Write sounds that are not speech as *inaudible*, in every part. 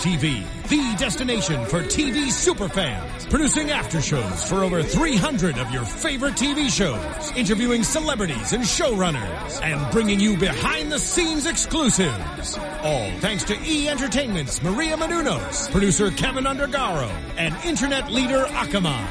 TV, the destination for TV superfans, producing aftershows for over 300 of your favorite TV shows, interviewing celebrities and showrunners, and bringing you behind-the-scenes exclusives. All thanks to E Entertainment's Maria Menounos, producer Kevin Undergaro, and internet leader Akamai.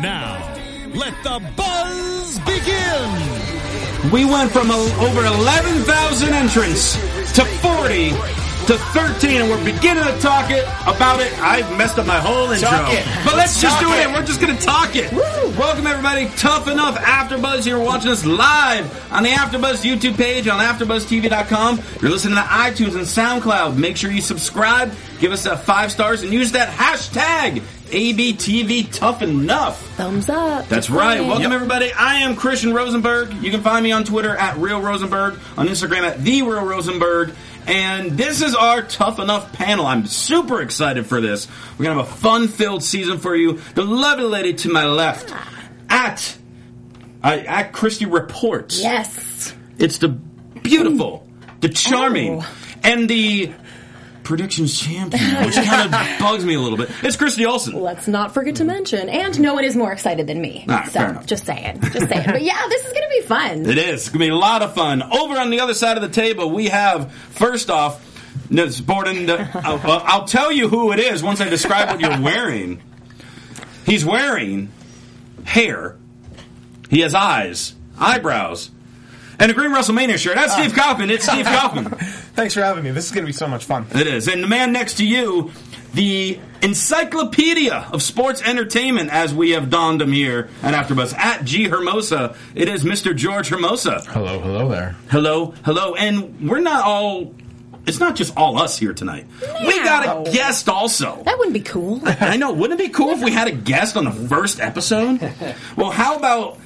Now, let the buzz begin! We went from over 11,000 entrants to 40 to 13, and we're beginning to talk it about it. I've messed up my whole intro. Talk it. But let's, Let's just do it. it. We're just going to talk it. Welcome, everybody. Tough Enough AfterBuzz here watching us live on the AfterBuzz YouTube page on AfterBuzzTV.com. You're listening to iTunes and SoundCloud. Make sure you subscribe, give us that five stars, and use that hashtag ABTV Tough Enough. Thumbs up. That's right. Welcome everybody. I am Christian Rosenberg. You can find me on Twitter at Real Rosenberg, on Instagram at The Real Rosenberg. And this is our Tough Enough panel. I'm super excited for this. We're gonna have a fun-filled season for you. The lovely lady to my left, at uh, at Christy Reports. Yes. It's the beautiful, the charming, Oh. and the predictions champion, *laughs* which kind of bugs me a little bit. It's Christy Olson. Let's not forget to mention, and no one is more excited than me. Right, so, just saying. Just saying. but yeah, this is going to be fun. It is. It's going to be a lot of fun. Over on the other side of the table, we have, first off, no, supporting I'll, I'll tell you who it is once I describe what you're *laughs* wearing. He's wearing hair. He has eyes, eyebrows, and a green WrestleMania shirt. That's Steve ah. Kaufmann. It's Steve Kaufmann. *laughs* Thanks for having me. This is going to be so much fun. It is. And the man next to you, the encyclopedia of sports entertainment, as we have donned him here at AfterBuzz, at G Hermosa. It is Mr. George Hermosa. Hello, hello there. Hello, hello, and we're not all. It's not just all us here tonight. We got a guest also. That wouldn't be cool. *laughs* I know. Wouldn't it be cool if we had a guest on the first episode? *laughs* Well, how about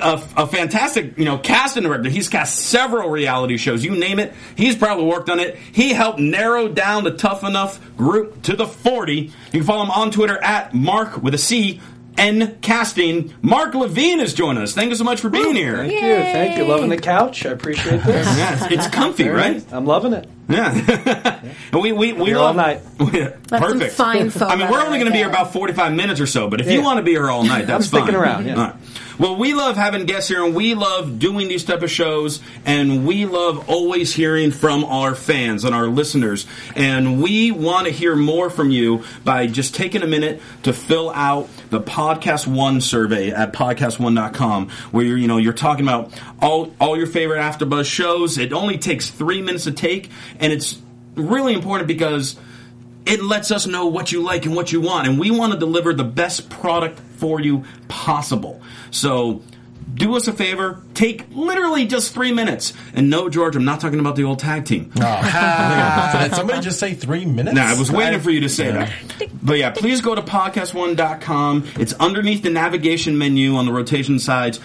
a, a fantastic, you know, casting director? He's cast several reality shows. You name it, he's probably worked on it. He helped narrow down the Tough Enough group to the forty. You can follow him on Twitter at Mark with a C. N casting. Marc Levine is joining us. Thank you so much for being here. Thank you, thank you. Loving the couch. I appreciate this. *laughs* Yeah, it's, it's comfy, right? I'm loving it. Yeah. *laughs* and we we we here love all night. *laughs* That's some Perfect. fine I mean, we're only going to be here about 45 minutes or so, but if you want to be here all night, that's I'm sticking fine. around, yeah. All right. Well, we love having guests here, and we love doing these type of shows, and we love always hearing from our fans and our listeners. And we want to hear more from you by just taking a minute to fill out the Podcast One survey at podcastone.com, where you're, you know you're talking about all all your favorite AfterBuzz shows. It only takes three minutes to take, and it's really important because it lets us know what you like and what you want, and we want to deliver the best product for you possible. So. Do us a favor, take literally just three minutes. And no, George, I'm not talking about the old tag team. so *laughs* did somebody just say three minutes? Nah, I was waiting for you to say that. But yeah, please go to podcastone.com. It's underneath the navigation menu on the rotation sides.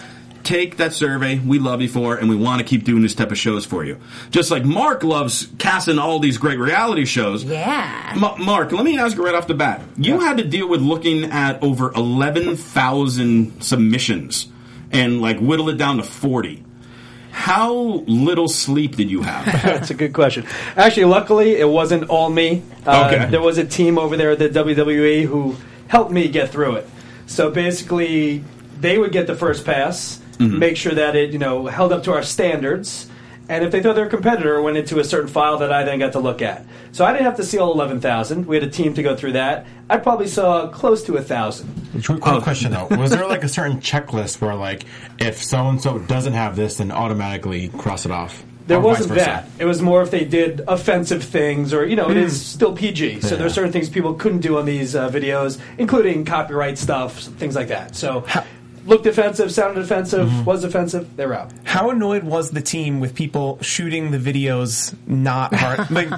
Take that survey. We love you for it, and we want to keep doing this type of shows for you. Just like Marc loves casting all these great reality shows. Yeah. Ma- Marc, let me ask you right off the bat. You had to deal with looking at over 11,000 submissions and like whittle it down to 40. How little sleep did you have? *laughs* That's a good question. Actually, luckily, it wasn't all me. Uh, Okay. There was a team over there at the WWE who helped me get through it. So basically, they would get the first pass, Mm-hmm. make sure that it you know held up to our standards, and if they thought their competitor went into a certain file that I then got to look at. So I didn't have to see all eleven thousand. We had a team to go through that. I probably saw close to a thousand. Quick, quick question though: Was there like a certain checklist where, like, if so and so doesn't have this, then automatically cross it off? There wasn't that. It was more if they did offensive things, or you know, it is still PG. So Yeah. there are certain things people couldn't do on these uh, videos, including copyright stuff, things like that. So looked offensive, sounded offensive, mm-hmm. was offensive. They're out. How annoyed was the team with people shooting the videos not hard? *laughs* Like,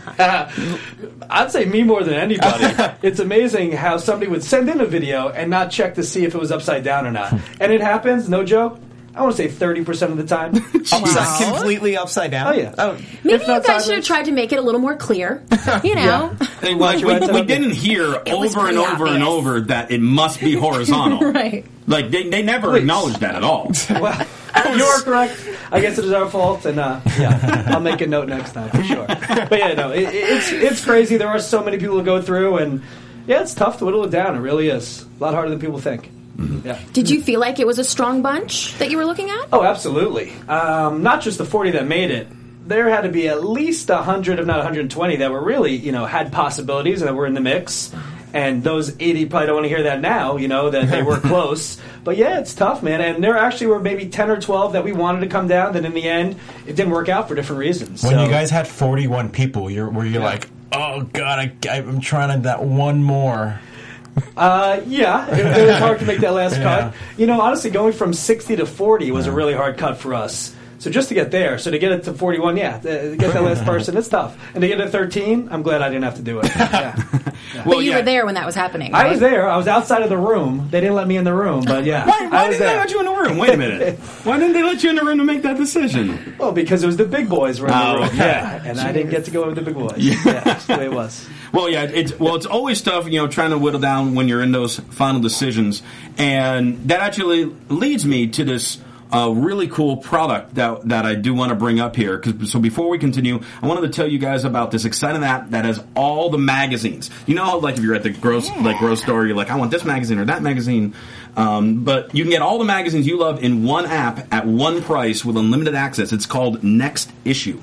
I'd say me more than anybody. *laughs* it's amazing how somebody would send in a video and not check to see if it was upside down or not. And it happens, no joke. I want to say thirty percent of the time. *laughs* Upside, completely upside down. Oh yeah. Oh, Maybe you not guys should have tried to make it a little more clear. *laughs* You know, Hey, like, you we, we didn't hear over and pretty over and over that it must be horizontal. *laughs* right? Like they, they never Please. acknowledged that at all. Well, you're correct. I guess it is our fault, and uh, yeah, I'll make a note next time for sure. But yeah, no, it, it's it's crazy. There are so many people to go through, and yeah, it's tough to whittle it down. It really is a lot harder than people think. Yeah. Did you feel like it was a strong bunch that you were looking at? Oh, absolutely. Um, not just the 40 that made it. There had to be at least 100, if not 120, that were really, you know, had possibilities and that were in the mix. And those 80 probably don't want to hear that now, you know, that they were *laughs* close. But yeah, it's tough, man. And there actually were maybe 10 or 12 that we wanted to come down, that in the end, it didn't work out for different reasons. When So- you guys had 41 people, you're were you like, oh god, I, I'm trying to that one more. *laughs* Uh, yeah, it, it was hard to make that last *laughs* cut. You know, honestly, going from 60 to 40 was a really hard cut for us. So just to get there, so to get it to 41, yeah, to get that last *laughs* person, it's tough. And to get to 13, I'm glad I didn't have to do it. Yeah. Well, but you yeah. were there when that was happening. I was there. I was outside of the room. They didn't let me in the room, but yeah, Why, why I didn't they let you in the room? Wait a minute. *laughs* Why didn't they let you in the room to make that decision? Well, because it was the big boys were in the Oh, room, okay. yeah, and I didn't get to go with the big boys. Yeah, that's the way it was. *laughs* Well, yeah, it's well, it's always tough, you know, trying to whittle down when you're in those final decisions, and that actually leads me to this uh, really cool product that that I do want to bring up here. so before we continue, I wanted to tell you guys about this exciting app that has all the magazines. You know, like if you're at the gross like gross store, you're like, I want this magazine or that magazine. Um, but you can get all the magazines you love in one app at one price with unlimited access. It's called Next Issue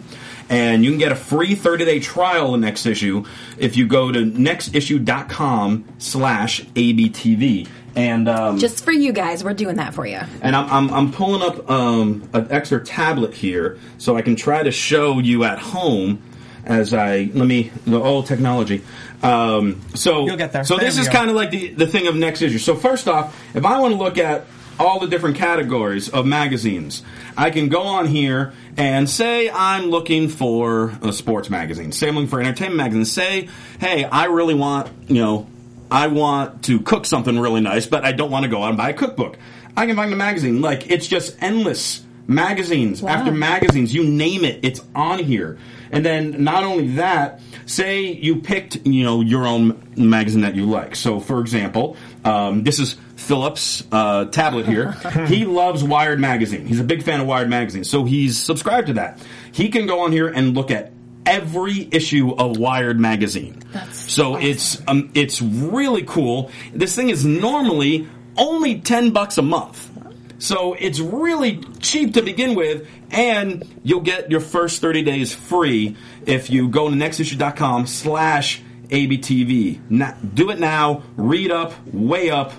and you can get a free 30-day trial of next issue if you go to nextissue.com slash abtv and um, Just for you guys, we're doing that for you. and I'm, I'm, I'm pulling up um, an extra tablet here so I can try to show you at home as I let me the old technology. Um, so You'll get there. So There this is kind of like the the thing of next issue. So first off, if I want to look at all the different categories of magazines, I can go on here and say I'm looking for a sports magazine. Say I'm looking for entertainment magazine. Say, hey, I really want you know I want to cook something really nice, but I don't want to go out and buy a cookbook. I can find a magazine. Like it's just endless magazines after magazines. You name it, it's on here. And then not only that, say you picked you know your own magazine that you like. So for example, um, this is Philip's uh, tablet here. *laughs* he loves Wired magazine. He's a big fan of Wired magazine, so he's subscribed to that. He can go on here and look at every issue of Wired magazine. so it's um, it's really cool. This thing is normally only ten bucks a month. So it's really cheap to begin with, and you'll get your first 30 days free if you go to nextissue.com slash ABTV. Do it now, read up, weigh up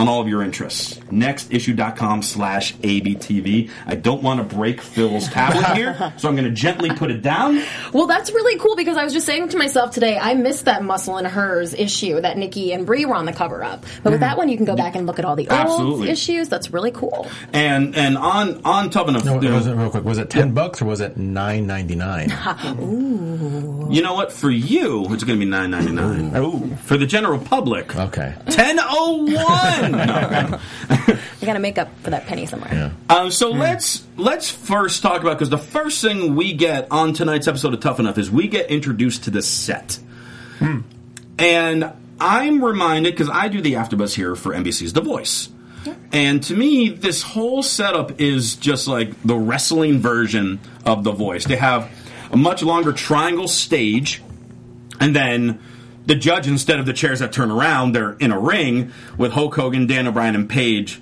on all of your interests. Nextissue.com slash ABTV. I don't want to break Phil's tablet *laughs* here, so I'm going to gently put it down. Well, that's really cool because I was just saying to myself today, I missed that Muscle and Hers issue that Nikki and Brie were on the cover of. But with mm. that one, you can go back and look at all the old issues. That's really cool. And and on on top of No, you know, was it real quick? Was it ten bucks or was it nine ninety nine? *laughs* Ooh. you know what? For you, it's going to be nine ninety nine. Oh, For the general public, okay. ten oh one. *laughs* You got to make up for that penny somewhere. Um, so let's let's first talk about because the first thing we get on tonight's episode of Tough Enough is we get introduced to the set, and I'm reminded because I do the AfterBuzz here for NBC's The Voice, and to me this whole setup is just like the wrestling version of The Voice. They have a much longer triangle stage, and then. The judge, instead of the chairs that turn around, they're in a ring with Hulk Hogan, Daniel Bryan, and Paige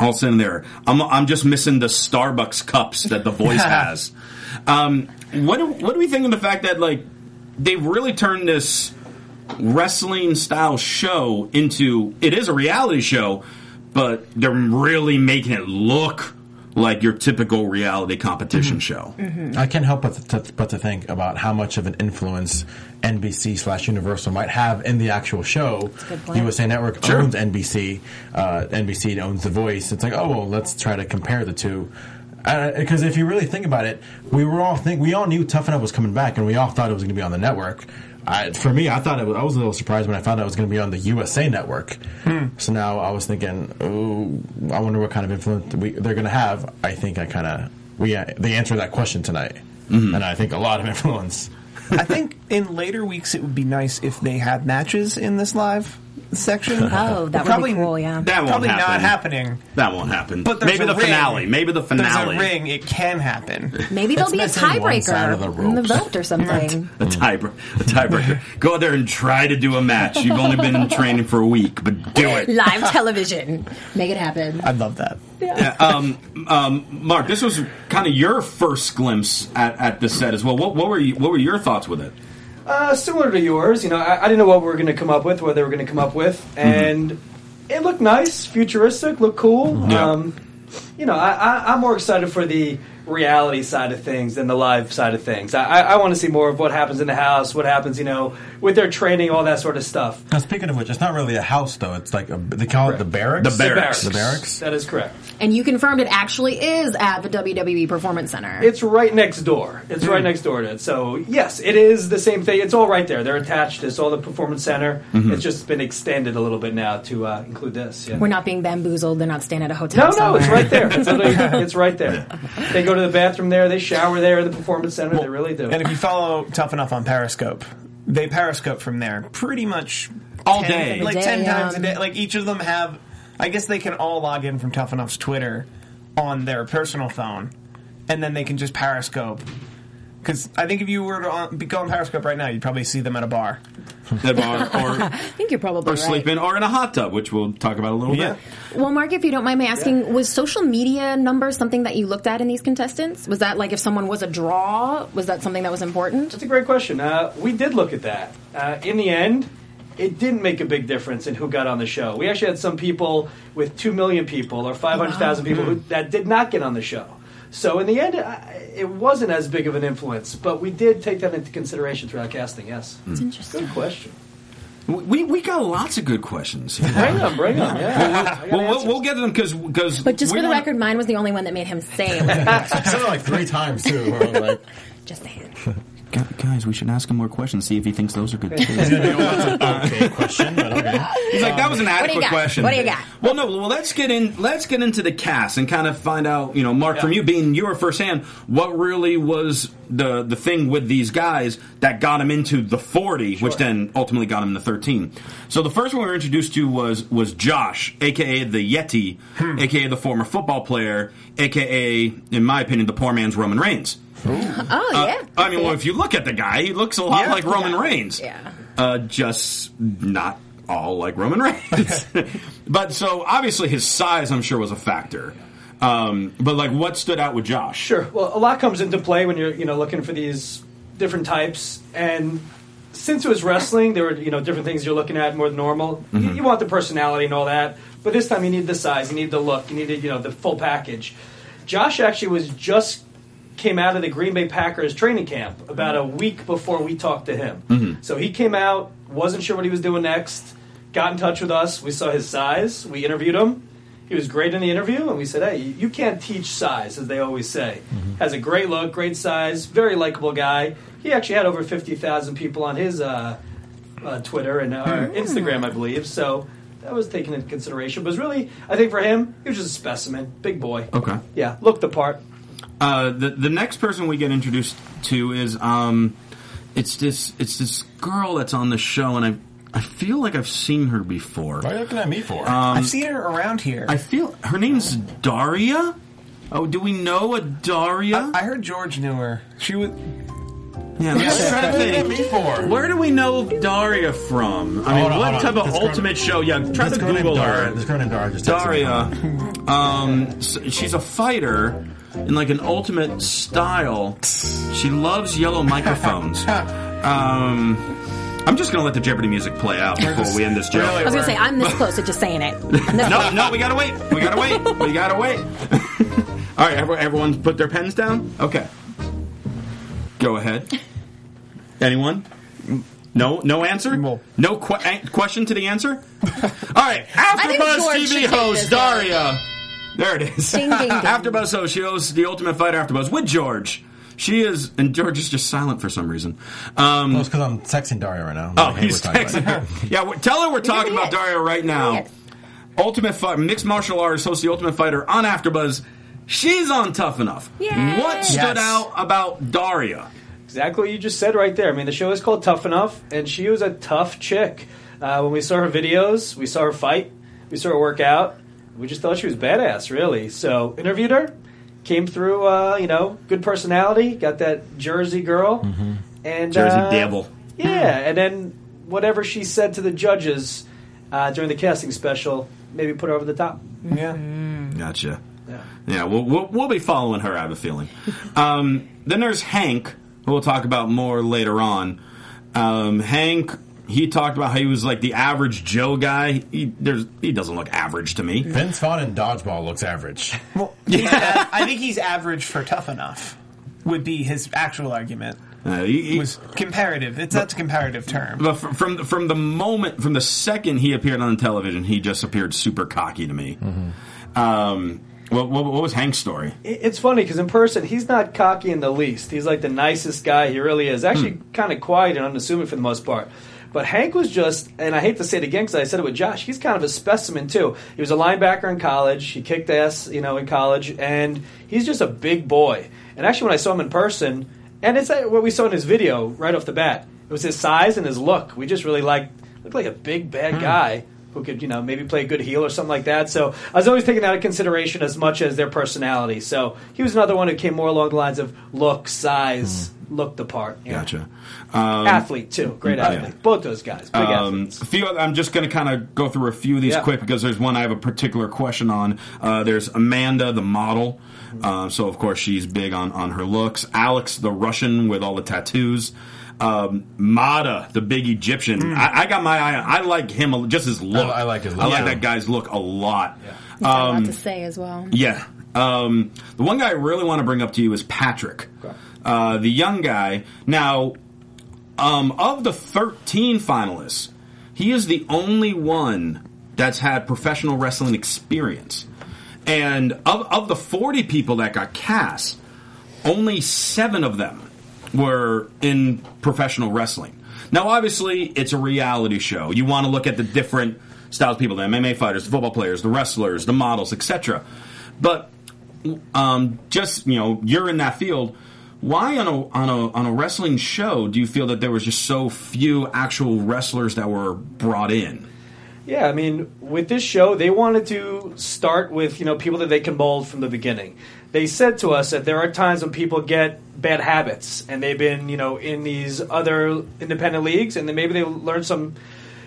all sitting there. I'm, I'm just missing the Starbucks cups that the voice *laughs* has. Um, what do, what do we think of the fact that like they've really turned this wrestling style show into it is a reality show, but they're really making it look like your typical reality competition mm-hmm. show. Mm-hmm. I can't help but to, but to think about how much of an influence NBC slash Universal might have in the actual show. good point. USA Network owns NBC. Uh, NBC owns The Voice. It's like, oh well, let's try to compare the two. Uh, because if you really think about it, we were all think we all knew Tough Enough was coming back, and we all thought it was going to be on the network. I, for me, I thought it was, I was a little surprised when I found out it was going to be on the USA Network. Hmm. So now I was thinking, oh, I wonder what kind of influence we, they're going to have. I think I kind of we they answered that question tonight, mm-hmm. and I think a lot of *laughs* influence. I think in later weeks it would be nice if they had matches in this live section. *laughs* Oh, that would be probably, cool, yeah. That won't probably happen. not happening. That won't happen. But there's maybe a the ring. finale. Maybe the finale. There's a ring. It can happen. *laughs* Maybe there'll be a missing one side of the tiebreaker in the ropes. vote or something. *laughs* A tiebreaker. A tiebreaker. Go out there and try to do a match. You've only been in training for a week, but do it. Live television. Make it happen. I'd love that. Yeah, um, um, Marc, this was kind of your first glimpse at, at the set as well. What, what were you, what were your thoughts with it? Uh, similar to yours, you know, I, I didn't know what we were going to come up with, what they were going to come up with, and it looked nice, futuristic, looked cool. Yeah. Um, you know, I, I, I'm more excited for the reality side of things than the live side of things. I, I, I want to see more of what happens in the house, what happens, you know, with their training, all that sort of stuff. Now, speaking of which, it's not really a house though. It's like a, they call it the barracks. The barracks. The barracks. That is correct. And you confirmed it actually is at the WWE Performance Center. It's right next door. It's right next door to it. So yes, it is the same thing. It's all right there. They're attached. It's all the performance center. It's just been extended a little bit now to uh, include this. Yeah. We're not being bamboozled. They're not staying at a hotel. No, no, it's right there. It's, it's right there. *laughs* They go to the bathroom there. They shower there in the performance center. they really do. And if you follow Tough Enough on Periscope, they Periscope from there pretty much All 10 day. like Day, ten times a um, day. Like each of them have, I guess they can all log in from Tough Enough's Twitter on their personal phone, and then they can just Periscope. Because I think if you were to on, go on Periscope right now, you'd probably see them at a bar. That bar, or, *laughs* I think you're probably or right. sleeping, or in a hot tub, which we'll talk about a little Yeah. bit. Well, Marc, if you don't mind me asking, was social media numbers something that you looked at in these contestants? Was that like if someone was a draw? Was that something that was important? That's a great question. Uh, we did look at that. Uh, in the end, it didn't make a big difference in who got on the show. We actually had some people with 2 million people or 500,000 people who, that did not get on the show. So in the end, it wasn't as big of an influence, but we did take that into consideration throughout casting, yes. It's hmm. interesting. Good question. We, we got lots of good questions. Bring them, bring them, yeah. I *laughs* got Well, we'll, we'll get to them because because. But just for the record, mine was the only one that made him say it was I said it like three times too. where I was like, *laughs* just saying. *laughs* guys, we should ask him more questions. See if he thinks those are good too. *laughs* okay, question, but okay. *laughs* He's like, that was an do adequate question. What do you got? Well, no. Well, let's get in. Let's get into the cast and kind of find out. You know, Marc, from Yeah. you being your firsthand, what really was the the thing with these guys that got him into the forty, which then ultimately got him in the thirteen. So the first one we were introduced to was was Josh, aka the Yeti, Hmm. aka the former football player, aka, in my opinion, the poor man's Roman Reigns. Oh yeah. I mean, well, if you look at the guy, he looks a lot Yeah. like Roman Yeah. Reigns. Yeah. Uh, just not all like Roman *laughs* Reigns. but so obviously his size, I'm sure, was a factor. Um, but like, what stood out with Josh? Sure. Well, a lot comes into play when you're, you know, looking for these different types. And since it was wrestling, there were, you know, different things you're looking at more than normal. You, you want the personality and all that, but this time you need the size, you need the look, you needed, you know, the full package. Josh actually was just came out of the Green Bay Packers training camp about a week before we talked to him. So he came out, wasn't sure what he was doing next, got in touch with us. We saw his size, we interviewed him. He was great in the interview, and we said, "Hey, you can't teach size, as they always say." Has a great look, great size, very likable guy. He actually had over fifty thousand people on his uh, uh, Twitter and uh, Instagram, I believe. So that was taken into consideration. But it was really, I think, for him, he was just a specimen, big boy. Okay. Yeah, looked the part. Uh, the the next person we get introduced to is um, it's this it's this girl that's on the show, and I I feel like I've seen her before. What are you looking at me for? I've seen her around here. I feel her name's Daria. Oh, do we know a Daria? I heard George knew her. She was. yeah, let's try to what are you think. me for? Where do we know Daria from? I mean, on, what type of This girl- ultimate show? Yeah, try This to girl Google Daria. her. This girl named Daria just texted. Daria. Um, s- she's a fighter in like an ultimate style. She loves yellow microphones. *laughs* Um, I'm just gonna let the Jeopardy music play out before we end this joke. I was gonna say I'm this close to just saying it. *laughs* No, *laughs* no, we gotta wait. We gotta wait. We gotta wait. All right, everyone, everyone, put their pens down. Okay, go ahead. Anyone? No, no answer. No que- an- question to the answer. All right, think AfterBuzz TV host this one. Daria. There it is. Ding, ding, ding. AfterBuzz so she hosts the Ultimate Fighter AfterBuzz with George. She is, and George is just silent for some reason. Um, Well, it's because I'm texting Daria right now. Oh, Like, hey, he's we're talking about texting her. Yeah, we- tell her we're talking about Daria right now. Ultimate Fight, mixed martial artist, hosts the Ultimate Fighter on AfterBuzz. She's on Tough Enough. Yay. What stood Yes. out about Daria? Exactly what you just said right there. I mean, the show is called Tough Enough, and she was a tough chick. Uh, when we saw her videos, we saw her fight, we saw her work out. We just thought she was badass, really. So interviewed her, came through. Uh, you know, good personality, got that Jersey girl, and Jersey uh, Devil. Yeah, and then whatever she said to the judges uh, during the casting special, maybe put her over the top. Yeah. Gotcha. Yeah. Yeah, we'll, we'll, we'll be following her, I have a feeling. Um, then there's Hank, who we'll talk about more later on. Um, Hank, he talked about how he was like the average Joe guy. He, there's, he doesn't look average to me. Vince Vaughn in dodgeball looks average. Well, he's a- I think he's average for tough enough. Would be his actual argument. Uh, he- he- Was comparative. It's that's a comparative term. But from the- from the moment, from the second he appeared on television, he just appeared super cocky to me. Um, what, what, what was Hank's story? It's funny because in person he's not cocky in the least. He's like the nicest guy. He really is. Actually, kind of quiet and unassuming for the most part. But Hank was just, and I hate to say it again because I said it with Josh. He's kind of a specimen too. He was a linebacker in college. He kicked ass, you know, in college, and he's just a big boy. And actually, when I saw him in person, and it's what we saw in his video right off the bat, it was his size and his look. We just really liked looked like a big bad hmm. guy who could, you know, maybe play a good heel or something like that. So I was always taking that into consideration as much as their personality. So he was another one who came more along the lines of look, size, looked the part. Gotcha. Um, Athlete too, great Yeah. athlete. Both those guys, big Um, athletes. a few. I'm just going to kind of go through a few of these Yeah. quick because there's one I have a particular question on. Uh, there's Amanda, the model. Uh, so of course she's big on on her looks. Alex, the Russian with all the tattoos. Um, Mada, the big Egyptian. I, I got my eye. on I like him. Just his look. I like his I like Yeah. that guy's look a lot. He's got a Um, lot to say as well. Yeah. Um, the one guy I really want to bring up to you is Patrick, uh, the young guy. Now, um, of the 13 finalists, he is the only one that's had professional wrestling experience. And of, of the 40 people that got cast, only seven of them were in professional wrestling. Now, obviously, it's a reality show. You want to look at the different styles of people, the MMA fighters, the football players, the wrestlers, the models, etc. But um, just you know, you're in that field. Why on a on a on a wrestling show do you feel that there was just so few actual wrestlers that were brought in? Yeah, I mean, with this show, they wanted to start with you know people that they can mold from the beginning. They said to us that there are times when people get bad habits, and they've been you know in these other independent leagues, and then maybe they learn some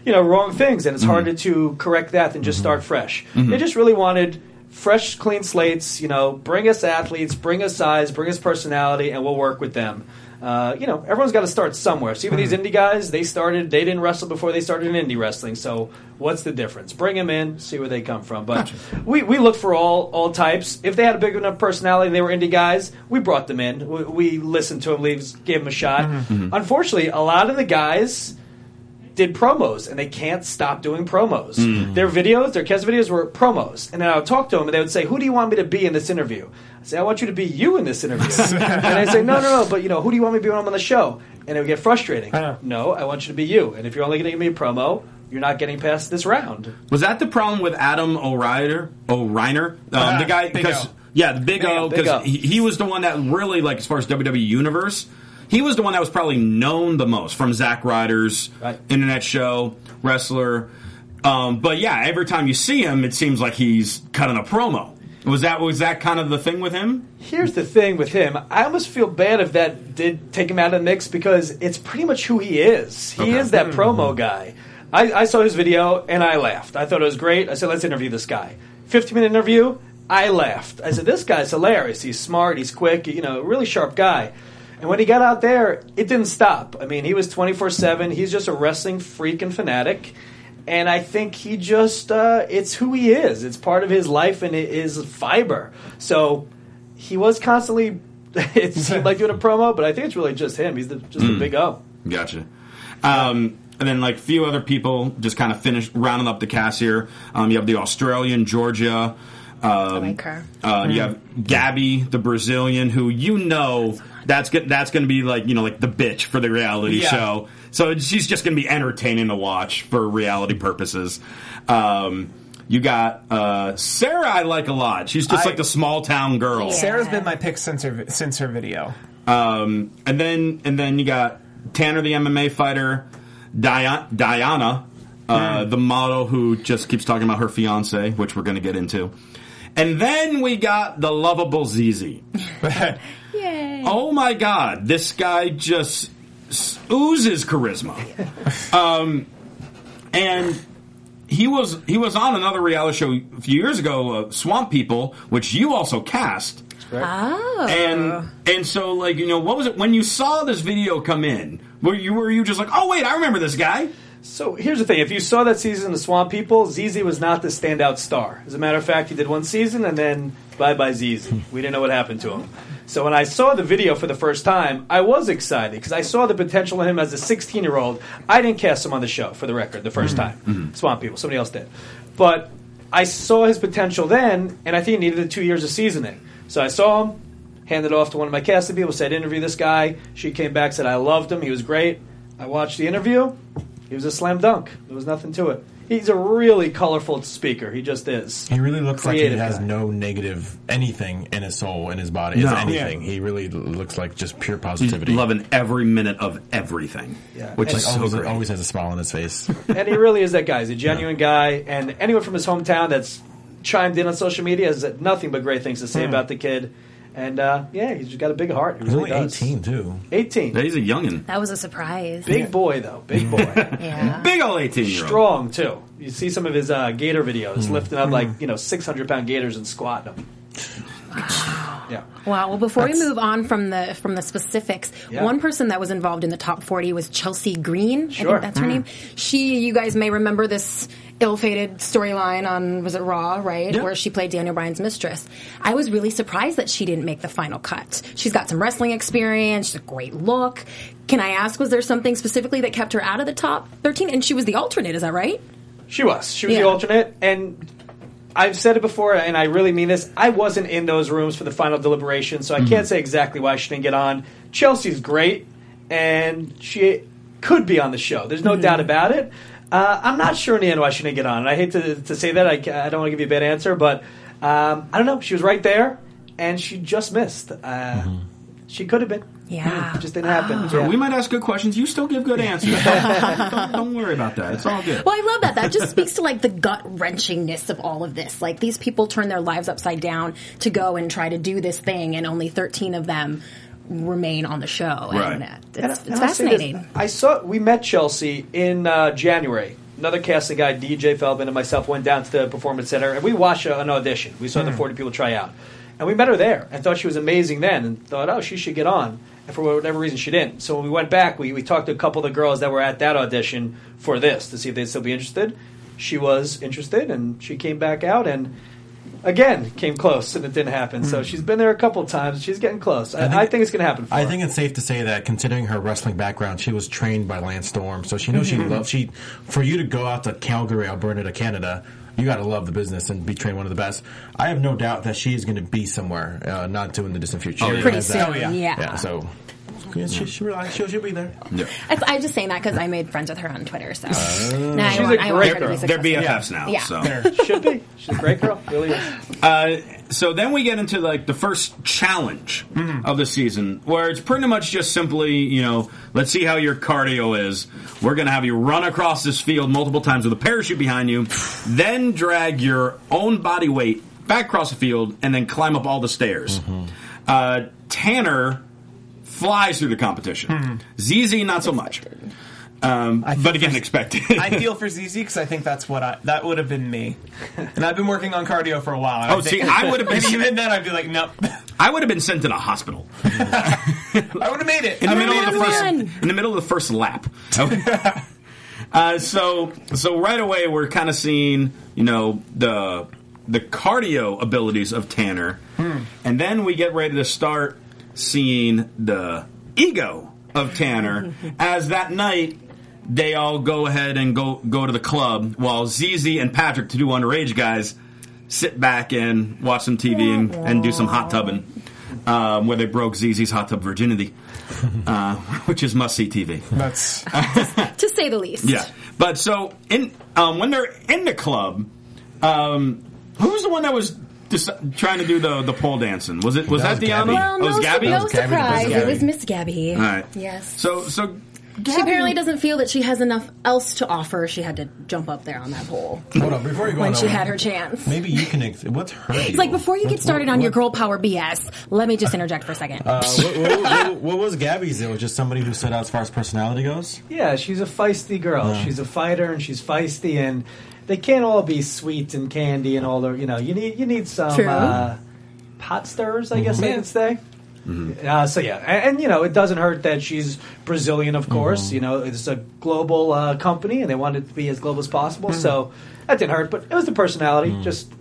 you know wrong things, and it's mm-hmm. harder to correct that than just mm-hmm. start fresh. Mm-hmm. They just really wanted fresh, clean slates. You know, bring us athletes, bring us size, bring us personality, and we'll work with them. Uh, you know, everyone's got to start somewhere. So even these indie guys, they started, they didn't wrestle before they started in indie wrestling. So what's the difference? Bring them in, see where they come from. But we, we look for all all types. If they had a big enough personality and they were indie guys, we brought them in. We, we listened to them, leaves, gave them a shot. Unfortunately, a lot of the guys did promos and they can't stop doing promos. Their videos, their cast videos were promos. And then I would talk to them and they would say, Who do you want me to be in this interview? I say, I want you to be you in this interview. *laughs* and I say, No, no, no, but you know, who do you want me to be when I'm on the show? And it would get frustrating. No, I want you to be you. And if you're only going to give me a promo, you're not getting past this round. Was that the problem with Adam O'Reiner? O'Reiner, um, Uh, the guy because yeah, the Big, Big O O, Big O. because he, he was the one that really like as far as WWE universe. He was the one that was probably known the most from Zack Ryder's Right. internet show, wrestler. Um, but yeah, every time you see him, it seems like he's cutting a promo. Was that was that kind of the thing with him? Here's the thing with him. I almost feel bad if that did take him out of the mix because it's pretty much who he is. He Okay. is that promo guy. I, I saw his video and I laughed. I thought it was great. I said, let's interview this guy. 15 minute interview, I laughed. I said, this guy's hilarious. He's smart, he's quick, you know, really sharp guy. And when he got out there, it didn't stop. I mean, he was 24 7. He's just a wrestling freak and fanatic. And I think he just, uh, it's who he is. It's part of his life and it is fiber. So he was constantly, *laughs* it seemed like doing a promo, but I think it's really just him. He's the, just the big O. Gotcha. Um, and then like a few other people just kind of finished rounding up the cast here. Um, you have the Australian Georgia. Um, like her. Uh, You have Gabby, the Brazilian, who you know that's go- that's going to be like you know like the bitch for the reality Yeah. show. So she's just going to be entertaining to watch for reality purposes. Um, you got uh, Sarah. I like a lot. She's just I- like the small town girl. Yeah. Sarah's been my pick since her since her video. Um, and then and then you got Tanner, the MMA fighter, Dia- Diana, uh, the model who just keeps talking about her fiance, which we're going to get into. And then we got the lovable ZZ. *laughs* Yay. Oh my God, this guy just oozes charisma. Um, and he was he was on another reality show a few years ago, uh, Swamp People, which you also cast. Oh. And and so like you know what was it when you saw this video come in? Were you were you just like oh wait I remember this guy? So here's the thing: if you saw that season of Swamp People, ZZ was not the standout star. As a matter of fact, he did one season and then bye bye Z's. We didn't know what happened to him. So when I saw the video for the first time, I was excited because I saw the potential in him as a 16 year old. I didn't cast him on the show for the record the 1st mm-hmm. time. Mm-hmm. Swamp People, somebody else did, but I saw his potential then, and I think he needed two years of seasoning. So I saw him, handed it off to one of my casting people, said interview this guy. She came back, said I loved him, he was great. I watched the interview. He was a slam dunk. There was nothing to it. He's a really colorful speaker. He just is. He really looks like he Creative has guy. no negative anything in his soul, in his body, if No. anything. He really looks like just pure He's positivity. loving every minute of everything, Yeah. which And is Like so always, great. always has a smile on his face. *laughs* and he really is that guy. He's a genuine guy. And anyone from his hometown that's chimed in on social media has nothing but great things to say hmm. about the kid. And uh, yeah, he's got a big heart. He He's really only does. 18 too. 18. Yeah, he's a youngin, that was a surprise. Big boy, though. Big boy. *laughs* Yeah. big old eighteen year old. Strong, too. You see some of his uh, gator videos, lifting up like, you know, 600 pound gators and squatting them. Yeah. Wow. Well, before we move on from the from the specifics, Yeah. one person that was involved in the top forty was Chelsea Green. I Sure. think that's her name. She, you guys may remember this ill-fated storyline on was it Raw, right? Yeah. Where she played Daniel Bryan's mistress. I was really surprised that she didn't make the final cut. She's got some wrestling experience. She's a great look. Can I ask, was there something specifically that kept her out of the top thirteen? And she was the alternate, is that right? She was. She was Yeah. the alternate, and I've said it before, and I really mean this. I wasn't in those rooms for the final deliberation, so I Mm-hmm. can't say exactly why she didn't get on. Chelsea's great, and she could be on the show. There's no Mm-hmm. doubt about it. Uh, I'm not sure in the end why she didn't get on. And I hate to, to say that. I, I don't want to give you a bad answer, but um, I don't know. She was right there, and she just missed. Uh, She could have been. Yeah. It just didn't happen. So Yeah. we might ask good questions. You still give good *laughs* answers. don't, don't, don't worry about that. It's all good. Well, I love that. That just speaks to like the gut wrenchingness of all of this. Like these people turn their lives upside down to go and try to do this thing, and only thirteen of them remain on the show. Right. And uh, it's, and it's I'll say this, fascinating. I saw we met Chelsea in uh, January. Another casting guy, DJ Feldman, and myself went down to the performance center and we watched a- an audition. We saw the Hmm. forty people try out, and we met her there and thought she was amazing then, and thought, oh, she should get on. And for whatever reason, she didn't. So when we went back, we, we talked to a couple of the girls that were at that audition for this to see if they'd still be interested. She was interested, and she came back out and. Again, came close and it didn't happen. So she's been there a couple of times. She's getting close. I, I think, think- it's going to happen. For I her. think it's safe to say that considering her wrestling background, she was trained by Lance Storm, so she knows she loves she. For you to go out to Calgary, Alberta, to Canada, you got to love the business and be trained one of the best. I have no doubt that she is going to be somewhere, uh, not too in the distant future. yeah. Pretty soon, that- yeah. yeah. Yeah, so yeah, she, she, she'll, she'll be there. Yeah. I, I'm just saying that because I made friends with her on Twitter. So no, I Uh, She's want, a I want great her to be girl. They're successful. BFFs now. Yeah. So. should be. She's a great girl. Really is. Uh, so then we get into like the first challenge of the season, where it's pretty much just simply, you know, let's see how your cardio is. We're gonna have you run across this field multiple times with a parachute behind you, then drag your own body weight back across the field, and then climb up all the stairs. Uh, Tanner flies through the competition. ZZ not so much. Um, but again, expected. *laughs* I feel for ZZ because I think that's what I that would have been me, and I've been working on cardio for a while. and Oh, I think- see, I would have *laughs* been- and even then I'd be like, nope, *laughs* I would have been sent to the hospital. I would have made it. in the I middle of the first made in the middle of the first lap. uh, so so right away we're kind of seeing you know the the cardio abilities of Tanner, and then we get ready to start seeing the ego of Tanner *laughs* as that night. They all go ahead and go go to the club while ZZ and Patrick, the two underage guys, sit back and watch some TV and, and do some hot tubbing, um, where they broke ZZ's hot tub virginity, *laughs* uh, which is must see TV. That's *laughs* to say the least. Yeah, but so in um, when they're in the club, um, who was the one that was just trying to do the the pole dancing? Was it was That that, was Deanna? Gabby. Well, oh, no, it was Gabby. no surprise. It was Miss Gabby. All right. Yes. So so she apparently doesn't feel that she has enough else to offer. She had to jump up there on that pole Hold on, before you go when on, she though, had her chance. Maybe you can. Ex- what's her? It's like before you get started on your girl power BS. Let me just interject for a second. Uh, what, what, what, what was Gabby's? It was just somebody who stood out as far as personality goes. Yeah, she's a feisty girl. She's a fighter and she's feisty, and they can't all be sweet and candy and all the you know. You need you need some uh, pot stirrers, I guess I Yeah. could say. Uh, so yeah, and, and, you know it doesn't hurt that she's Brazilian, of course. You know it's a global uh, company, and they want it to be as global as possible. So that didn't hurt, but it was the personality, just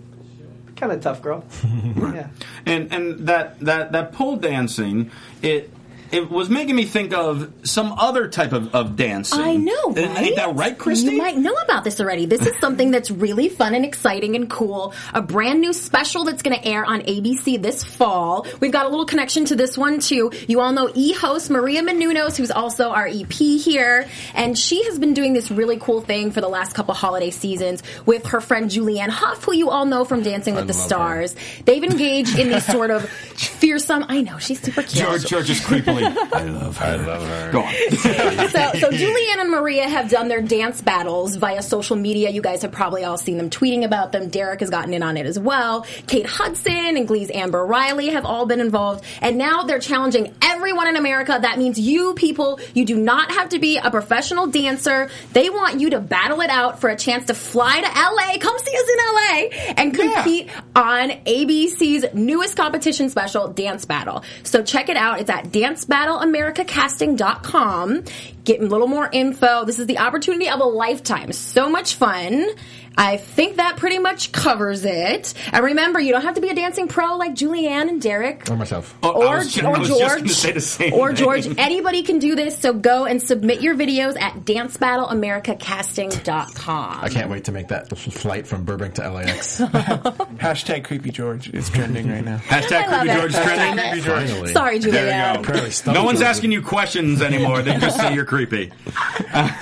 kind of tough girl. *laughs* yeah. and and that that that pole dancing it. It was making me think of some other type of, of dancing. I know, right? Ain't- Ain't that right, Christy? You might know about this already. This is something that's really fun and exciting and cool. A brand new special that's going to air on ABC this fall. We've got a little connection to this one too. You all know e-host Maria Menounos, who's also our EP here, and she has been doing this really cool thing for the last couple holiday seasons with her friend Julianne Hough, who you all know from Dancing with the love her. Stars. They've engaged in this sort of *laughs* fearsome. I know she's super cute. George George is creepily. *laughs* I love her. I love her. Go on. *laughs* so, so Julianne and Maria have done their dance battles via social media. You guys have probably all seen them tweeting about them. Derek has gotten in on it as well. Kate Hudson and Glee's Amber Riley have all been involved. And now they're challenging everyone in America. That means you people, you do not have to be a professional dancer. They want you to battle it out for a chance to fly to LA. Come see us in LA and compete on ABC's newest competition special, Dance Battle. So check it out. It's at dancebattleamericacasting.com. Get a little more info. This is the opportunity of a lifetime. So much fun. I think that pretty much covers it. And remember, you don't have to be a dancing pro like Julianne and Derek. Or myself. Oh, I Or, was ju- or I was just George, say the same or thing. George, anybody can do this. So go and submit your videos at dancebattleamericacasting.com. I can't wait to make that flight from Burbank to LAX. *laughs* hashtag creepy George is trending right now. Hashtag Creepy it. George is trending. love it. Finally. Sorry, There Julianne. you go. No one's George. asking you questions anymore. They just say you're creepy. *laughs*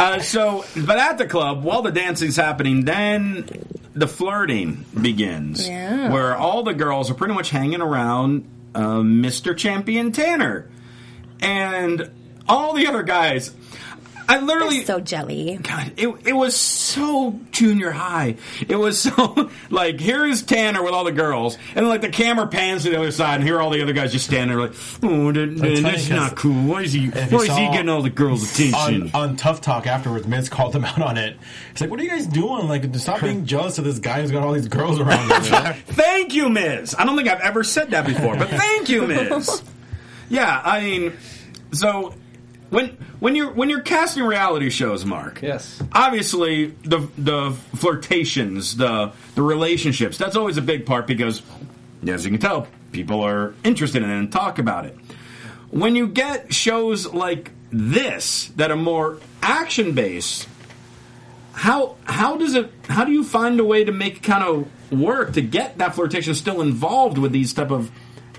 Uh, so, but at the club, while the dancing's happening, then the flirting begins, Yeah. where all the girls are pretty much hanging around uh, Mr. Champion Tanner, and all the other guys. I literally They're so jelly. God, it, it was so junior high. It was so *laughs* like here is Tanner with all the girls, and like the camera pans to the other side, and here are all the other guys just standing there like, oh, that, funny that's 'cause not cool. Why is he? Why is he getting all the girls' *laughs* attention? on, on Tough Talk afterwards, Miz called them *laughs* out on it. He's like, "What are you guys doing? Like, stop being jealous of this guy who's got all these girls around him." you know? thank you, Miz. I don't think I've ever said that before, but thank you, Miz. Yeah, I mean, so when when you're when you're casting reality shows, Marc. Yes. Obviously, the the flirtations, the the relationships. That's always a big part because, as you can tell, people are interested in it and talk about it. When you get shows like this that are more action based, how how does it how do you find a way to make it kind of work to get that flirtation still involved with these type of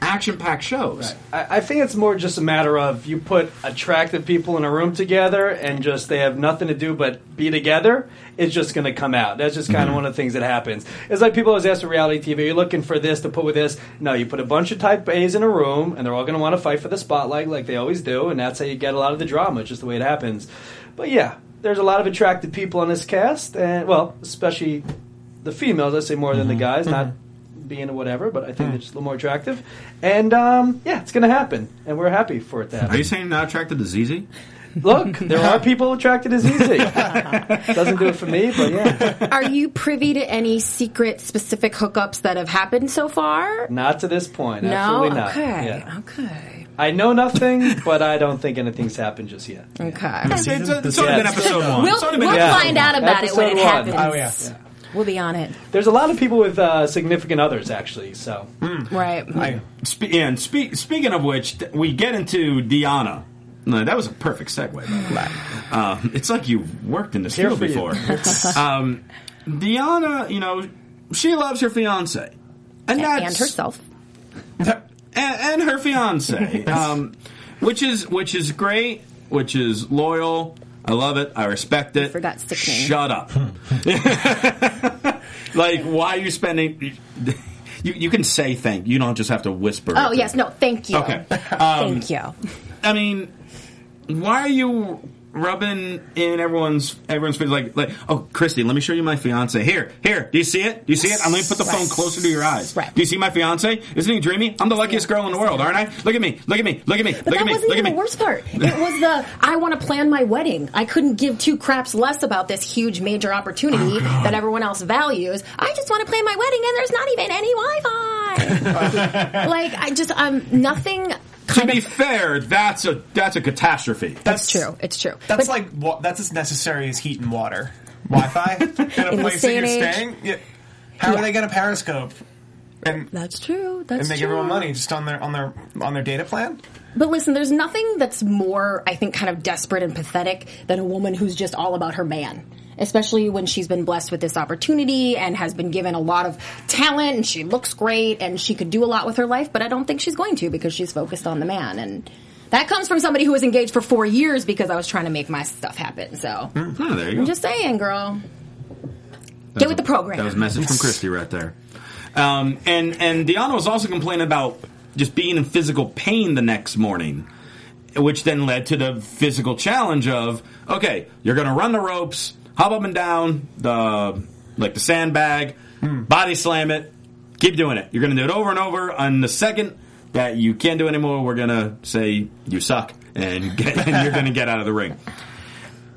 action packed shows? I, I think it's more just a matter of you put attractive people in a room together and just they have nothing to do but be together. It's just going to come out. That's just kind of mm-hmm. one of the things that happens. It's like people always ask for reality TV, you're looking for this to put with this. No, you put a bunch of type A's in a room and they're all going to want to fight for the spotlight like they always do, and that's how you get a lot of the drama. It's just the way it happens. But yeah, there's a lot of attractive people on this cast, and well, especially the females. I say more than the mm-hmm. guys, not mm-hmm. Being a whatever, but I think they're just a little more attractive. And um, yeah, it's going to happen, and we're happy for it to Are you saying not attracted to ZZ? Look, there are *laughs* people attracted to ZZ. *laughs* Doesn't do it for me, but yeah, Are you privy to any secret, specific hookups that have happened so far? not to this point. No. Absolutely not. Okay. Yeah. Okay. I know nothing, but I don't think anything's happened just yet. Okay. It's, it's, it's only been episode one. We'll, It's only been we'll episode find out about it when it Episode one. happens. Oh, yeah. We'll be on it. There's a lot of people with uh, significant others, actually. So Right. I, Spe- and spe- speaking of which, th- we get into Diana. No, that was a perfect segue. By the. *laughs* Um, it's like you've worked in this field before. *laughs* um, Diana, you know, she loves her fiance, and that's and herself. *laughs* and, and her fiance, um, which is which is great, which is loyal. I love it. I respect it. forgot sickening. Shut up. *laughs* like, why are you spending? You, you can say thank. You don't just have to whisper. Oh yes, no, thank you. Okay. thank um, you. I mean, why are you rubbing in everyone's everyone's face like like oh Christy, let me show you my fiance. Here, here. Do you see it? Do you see it? I'm going to put the phone closer to your eyes. Right. Do you see my fiance? Isn't he dreamy? I'm the luckiest girl in the world, aren't I? Look at me. Look at me. Look at me. But look that at me. wasn't Look at even me. the worst part. It was the I want to plan my wedding. I couldn't give two craps less about this huge major opportunity that everyone else values. I just want to plan my wedding, and there's not even any Wi-Fi. *laughs* like I just um nothing. To Kind be of, fair, that's a that's a catastrophe. That's true. It's true. That's But- like wa- that's as necessary as heat and water. Wi-Fi *laughs* in a In place this that you're age. staying. Yeah. How Yeah. are they going to Periscope and that's true. That's and make true. everyone money just on their on their on their data plan? But listen, there's nothing that's more, I think, kind of desperate and pathetic than a woman who's just all about her man. Especially when she's been blessed with this opportunity and has been given a lot of talent and she looks great and she could do a lot with her life, but I don't think she's going to because she's focused on the man. And that comes from somebody who was engaged for four years because I was trying to make my stuff happen. So Oh, there you go. I'm just saying, girl. That Get with the program. That was a message from Christy right there. Um, and and Deanna was also complaining about just being in physical pain the next morning, which then led to the physical challenge of okay, you're going to run the ropes, hop up and down the like the sandbag, body slam it, keep doing it. You're going to do it over and over. On the second that you can't do it anymore, we're going to say you suck and, *laughs* get, and you're going to get out of the ring.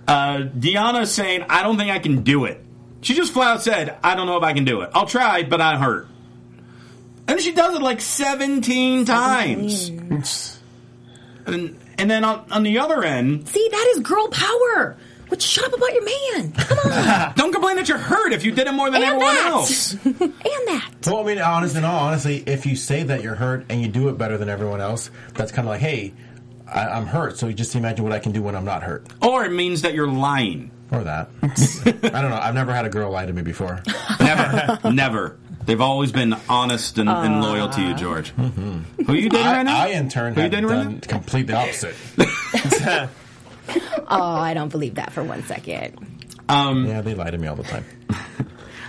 Uh, Deanna's saying, I don't think I can do it. She just flat out said, I don't know if I can do it. I'll try, but I'm hurt. And she does it like 17 times. And, and then on, on the other end, See, that is girl power. But shut up about your man. Come on. *laughs* don't complain that you're hurt if you did it more than and everyone that. else. *laughs* and that. Well, I mean, honest in all honesty, if you say that you're hurt and you do it better than everyone else, that's kind of like, hey, I, I'm hurt. So you just imagine what I can do when I'm not hurt, Or it means that you're lying. or that. I don't know. I've never had a girl lie to me before. Never. *laughs* never. They've always been honest and, and loyal to you, uh. George. Who are you dating I, right now? I in turn Who you have dating right done now? complete the opposite. *laughs* Oh, I don't believe that for one second. yeah, they lie to me all the time. *laughs*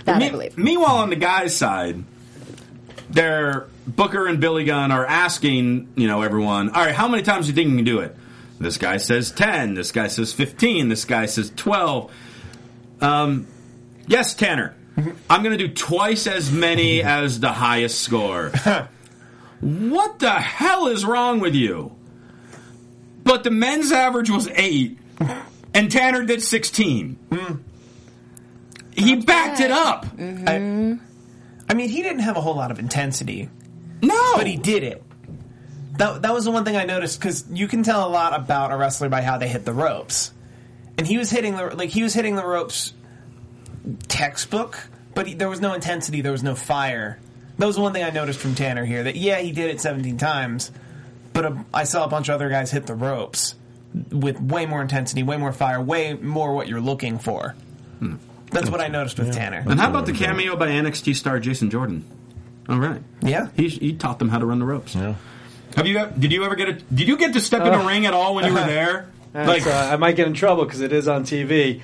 That I Me- believe. meanwhile, on the guys' side, they're Booker and Billy Gunn are asking, you know, everyone, all right, how many times do you think you can do it? This guy says 10. This guy says 15. This guy says 12. Um, yes, Tanner. *laughs* I'm going to do twice as many as the highest score. what the hell is wrong with you? But the men's average was 8, and Tanner did 16. Mm. He backed it up. Mm-hmm. I, I mean, he didn't have a whole lot of intensity, No. but he did it. That, that was the one thing I noticed because you can tell a lot about a wrestler by how they hit the ropes, and he was hitting the like he was hitting the ropes textbook, but he, there was no intensity, there was no fire. That was the one thing I noticed from Tanner here. That yeah, he did it 17 times, but a, I saw a bunch of other guys hit the ropes with way more intensity, way more fire, way more what you're looking for. Hmm. That's what I noticed with Tanner. And how about the cameo by NXT star Jason Jordan? All right. Yeah. He, he taught them how to run the ropes. Yeah. Have you? Did you ever get a? Did you get to step in a uh, ring at all when you were there? *laughs* That's, uh, I might get in trouble because it is on TV.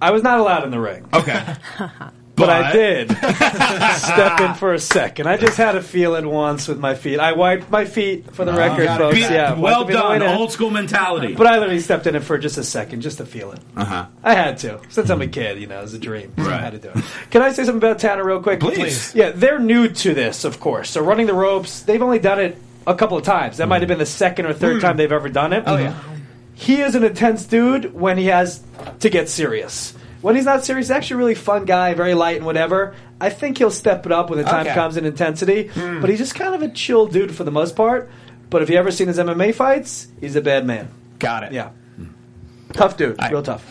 I was not allowed in the ring, okay. *laughs* but I did *laughs* step in for a second. I just had to feel it once with my feet. I wiped my feet for the oh, record, folks. Be- yeah, well wiped the feet on done, the way in. old school mentality. But I literally stepped in it for just a second, just to feel it. uh huh. I had to. Since I'm a mm. kid, you know, it's a dream. So I Right. had to do it. Can I say something about Tanner real quick? Please. Yeah, they're new to this, of course. So running the ropes, they've only done it a couple of times. That mm. might have been the second or third mm. time they've ever done it. Oh yeah. He is an intense dude when he has to get serious. When he's not serious, he's actually a really fun guy, very light and whatever. I think he'll step it up when the time Okay. comes in intensity. But he's just kind of a chill dude for the most part. But if you ever seen his MMA fights, he's a bad man. Got it. Yeah. Tough dude. I- real tough.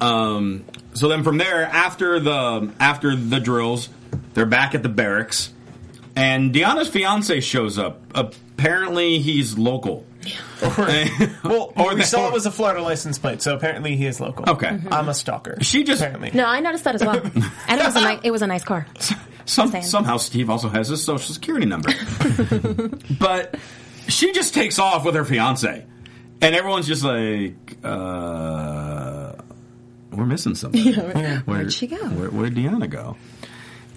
Um, so then from there, after the after the drills, they're back at the barracks, and Deanna's fiance shows up. Apparently, he's local. *laughs* Well, Or we the- saw it was a Florida license plate, so apparently he is local. Okay. I'm a stalker. She just- apparently. No, I noticed that as well. *laughs* and it was a nice, it was a nice car. *laughs* Some, Same. somehow Steve also has his social security number. but she just takes off with her fiance. And everyone's just like, uh, we're missing something. Where, where'd she go? Where, where'd Deanna go?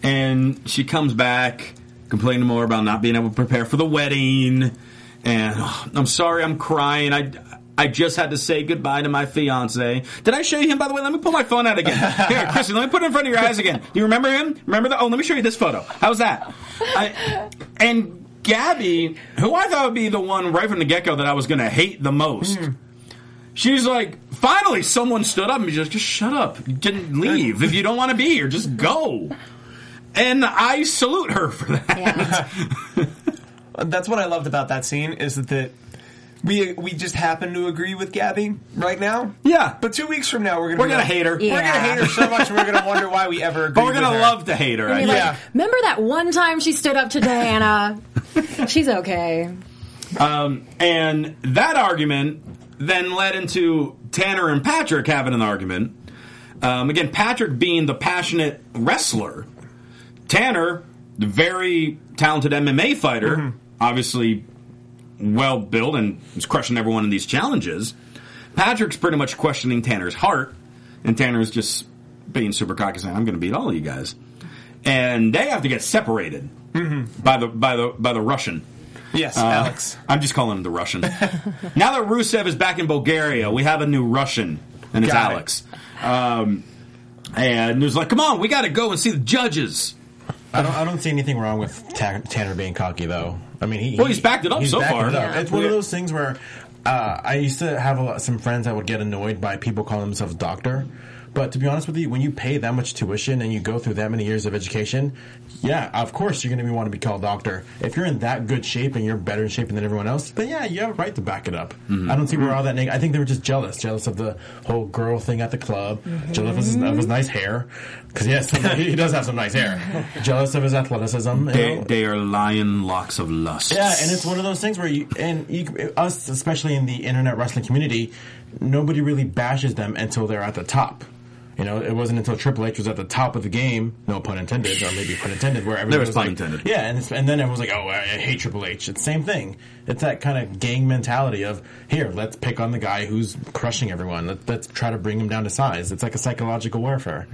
And she comes back complaining more about not being able to prepare for the wedding. And "Oh, *sighs* I'm sorry, I'm crying. I, I just had to say goodbye to my fiance. Did I show you him, by the way? Let me pull my phone out again. *laughs* Here, Chrissy, let me put it in front of your eyes again. Do you remember him? Remember that? Oh, let me show you this photo. How's that? I, and Gabby, who I thought would be the one right from the get go that I was going to hate the most. Hmm. She's like, finally, someone stood up and just, just shut up. Didn't leave. If you don't want to be here, just go. And I salute her for that. Yeah. *laughs* That's what I loved about that scene is that the, we we just happen to agree with Gabby right now. Yeah. But two weeks from now we're gonna We're be gonna like- hate her. We're gonna hate her so much we're gonna wonder why we ever agreed But we're going with to her. love to hate her. I You're like, Yeah. remember that one time she stood up to Diana? *laughs* She's okay. Um, and that argument then led into Tanner and Patrick having an argument. Um, again, Patrick being the passionate wrestler, Tanner, the very talented MMA fighter, obviously well built and is crushing everyone in these challenges. Patrick's pretty much questioning Tanner's heart, and Tanner's just being super cocky, saying, "I'm going to beat all of you guys," and they have to get separated by the by the by the Russian. Yes, Uh, Alex. I'm just calling him the Russian. *laughs* now that Rusev is back in Bulgaria, we have a new Russian, and it's Got it. Alex. Um, and it was like, come on, we got to go and see the judges. I don't. I don't see anything wrong with Tanner being cocky, though. I mean, he, Well, he's backed it up so far. it up. Yeah. It's one of those things where uh, I used to have a lot, some friends that would get annoyed by people calling themselves doctor. But to be honest with you, when you pay that much tuition and you go through that many years of education, yeah, of course you're going to want to be called doctor. If you're in that good shape and you're better in shape than everyone else, then yeah, you have a right to back it up. Mm-hmm. I don't see where all that. Neg- I think they were just jealous, jealous of the whole girl thing at the club, jealous of his, of his nice hair, because yes, he does have some nice hair. *laughs* jealous of his athleticism. you They, know. they are lion locks of lust. Yeah, and it's one of those things where you and you, us, especially in the internet wrestling community, nobody really bashes them until they're at the top. You know, it wasn't until Triple H was at the top of the game, no pun intended, or maybe pun intended, where everyone There was was pun like, intended. yeah, and, it's, and then everyone was like, oh, I, I hate Triple H. It's the same thing. It's that kind of gang mentality of here, let's pick on the guy who's crushing everyone. Let, let's try to bring him down to size. It's like a psychological warfare.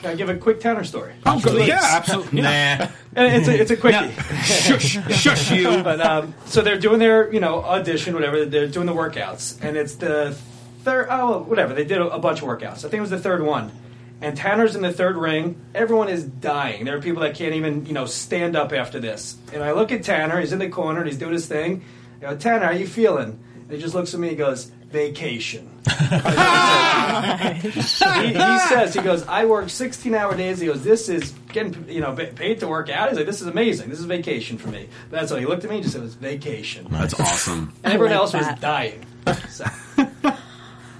Can I give a quick Tanner story? Oh, good. Yeah, absolutely. Yeah. *laughs* And it's a, it's a quickie. Now, shush, shush you. But um, so they're doing their you know audition, whatever. They're doing the workouts, and it's the third. Oh, whatever. They did a, a bunch of workouts. I think it was the third one. And Tanner's in the third ring. Everyone is dying. There are people that can't even you know stand up after this. And I look at Tanner. He's in the corner. and He's doing his thing. I go, Tanner, how you feeling? And he just looks at me. and goes, Vacation. *laughs* he, he says, he goes, I work 16 hour days. He goes, this is getting, you know, paid to work out. He's like, this is amazing. This is vacation for me. But that's all. He looked at me and just said, it's vacation. That's *laughs* awesome. And everyone like else was dying. *laughs* So,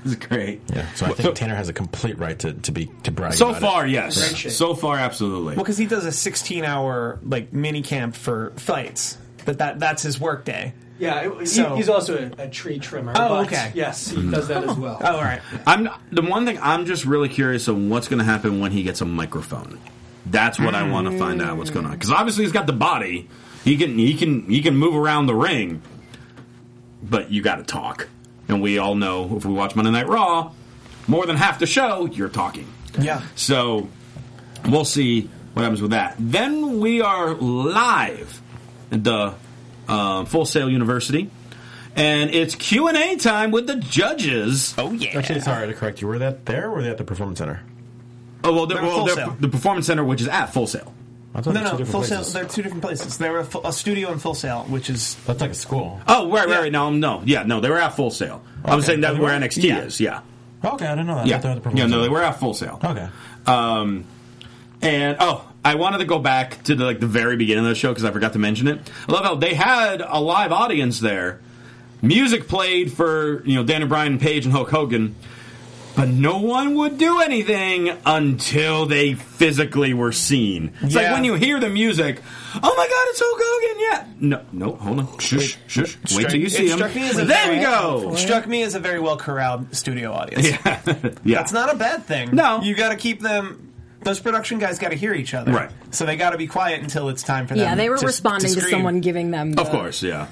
*laughs* This is great. Yeah, so I think Tanner has a complete right to, to be to brag. So about far, it. yes. Great shape. So far, absolutely. Well, because he does a 16 hour like mini camp for fights. That, that that's his work day. yeah, it- he- he's also a, a tree trimmer. Oh, but okay. Yes, he does that as well. Oh, all right. I'm the one thing I'm just really curious of what's going to happen when he gets a microphone. That's what I want to find out what's going on because obviously he's got the body. He can he can he can move around the ring, but you got to talk. And we all know if we watch Monday Night Raw, more than half the show you're talking. Yeah. So we'll see what happens with that. Then we are live at the uh, Full Sail University, and it's Q and A time with the judges. Oh yeah. Actually, sorry to correct you. Were that there or were they at the performance center? Oh well, they're, They're well, Full they're- Sail. the Performance Center, which is at Full Sail. I thought No, two no, full places. sale. They're two different places. They were a, fu- a studio and Full Sail, which is That's like a school. Oh, right, right, Yeah. right. No, no, yeah, no, they were at Full Sail. I was Okay. saying that's where? NXT Yeah. is. Yeah, Okay, I didn't know that. I yeah, thought they were at the yeah. No, they were at Full Sail. Okay. Um, and oh, I wanted to go back to the, like the very beginning of the show because I forgot to mention it. I love how they had a live audience there. Music played for you know Daniel Bryan, Paige, and Hulk Hogan, but no one would do anything until they physically were seen. It's like when you hear the music, oh my god, it's Hulk Hogan! Yeah, no, no, hold on, shush, shush, wait struck- till you see it him, struck me as a then very- go. struck me as a very well corralled studio audience. Yeah, *laughs* yeah. That's not a bad thing. No. you got to keep them those production guys got to hear each other, Right. So they got to be quiet until it's time for them. Yeah, they were to- responding to, scream. someone giving them the, Of course, yeah.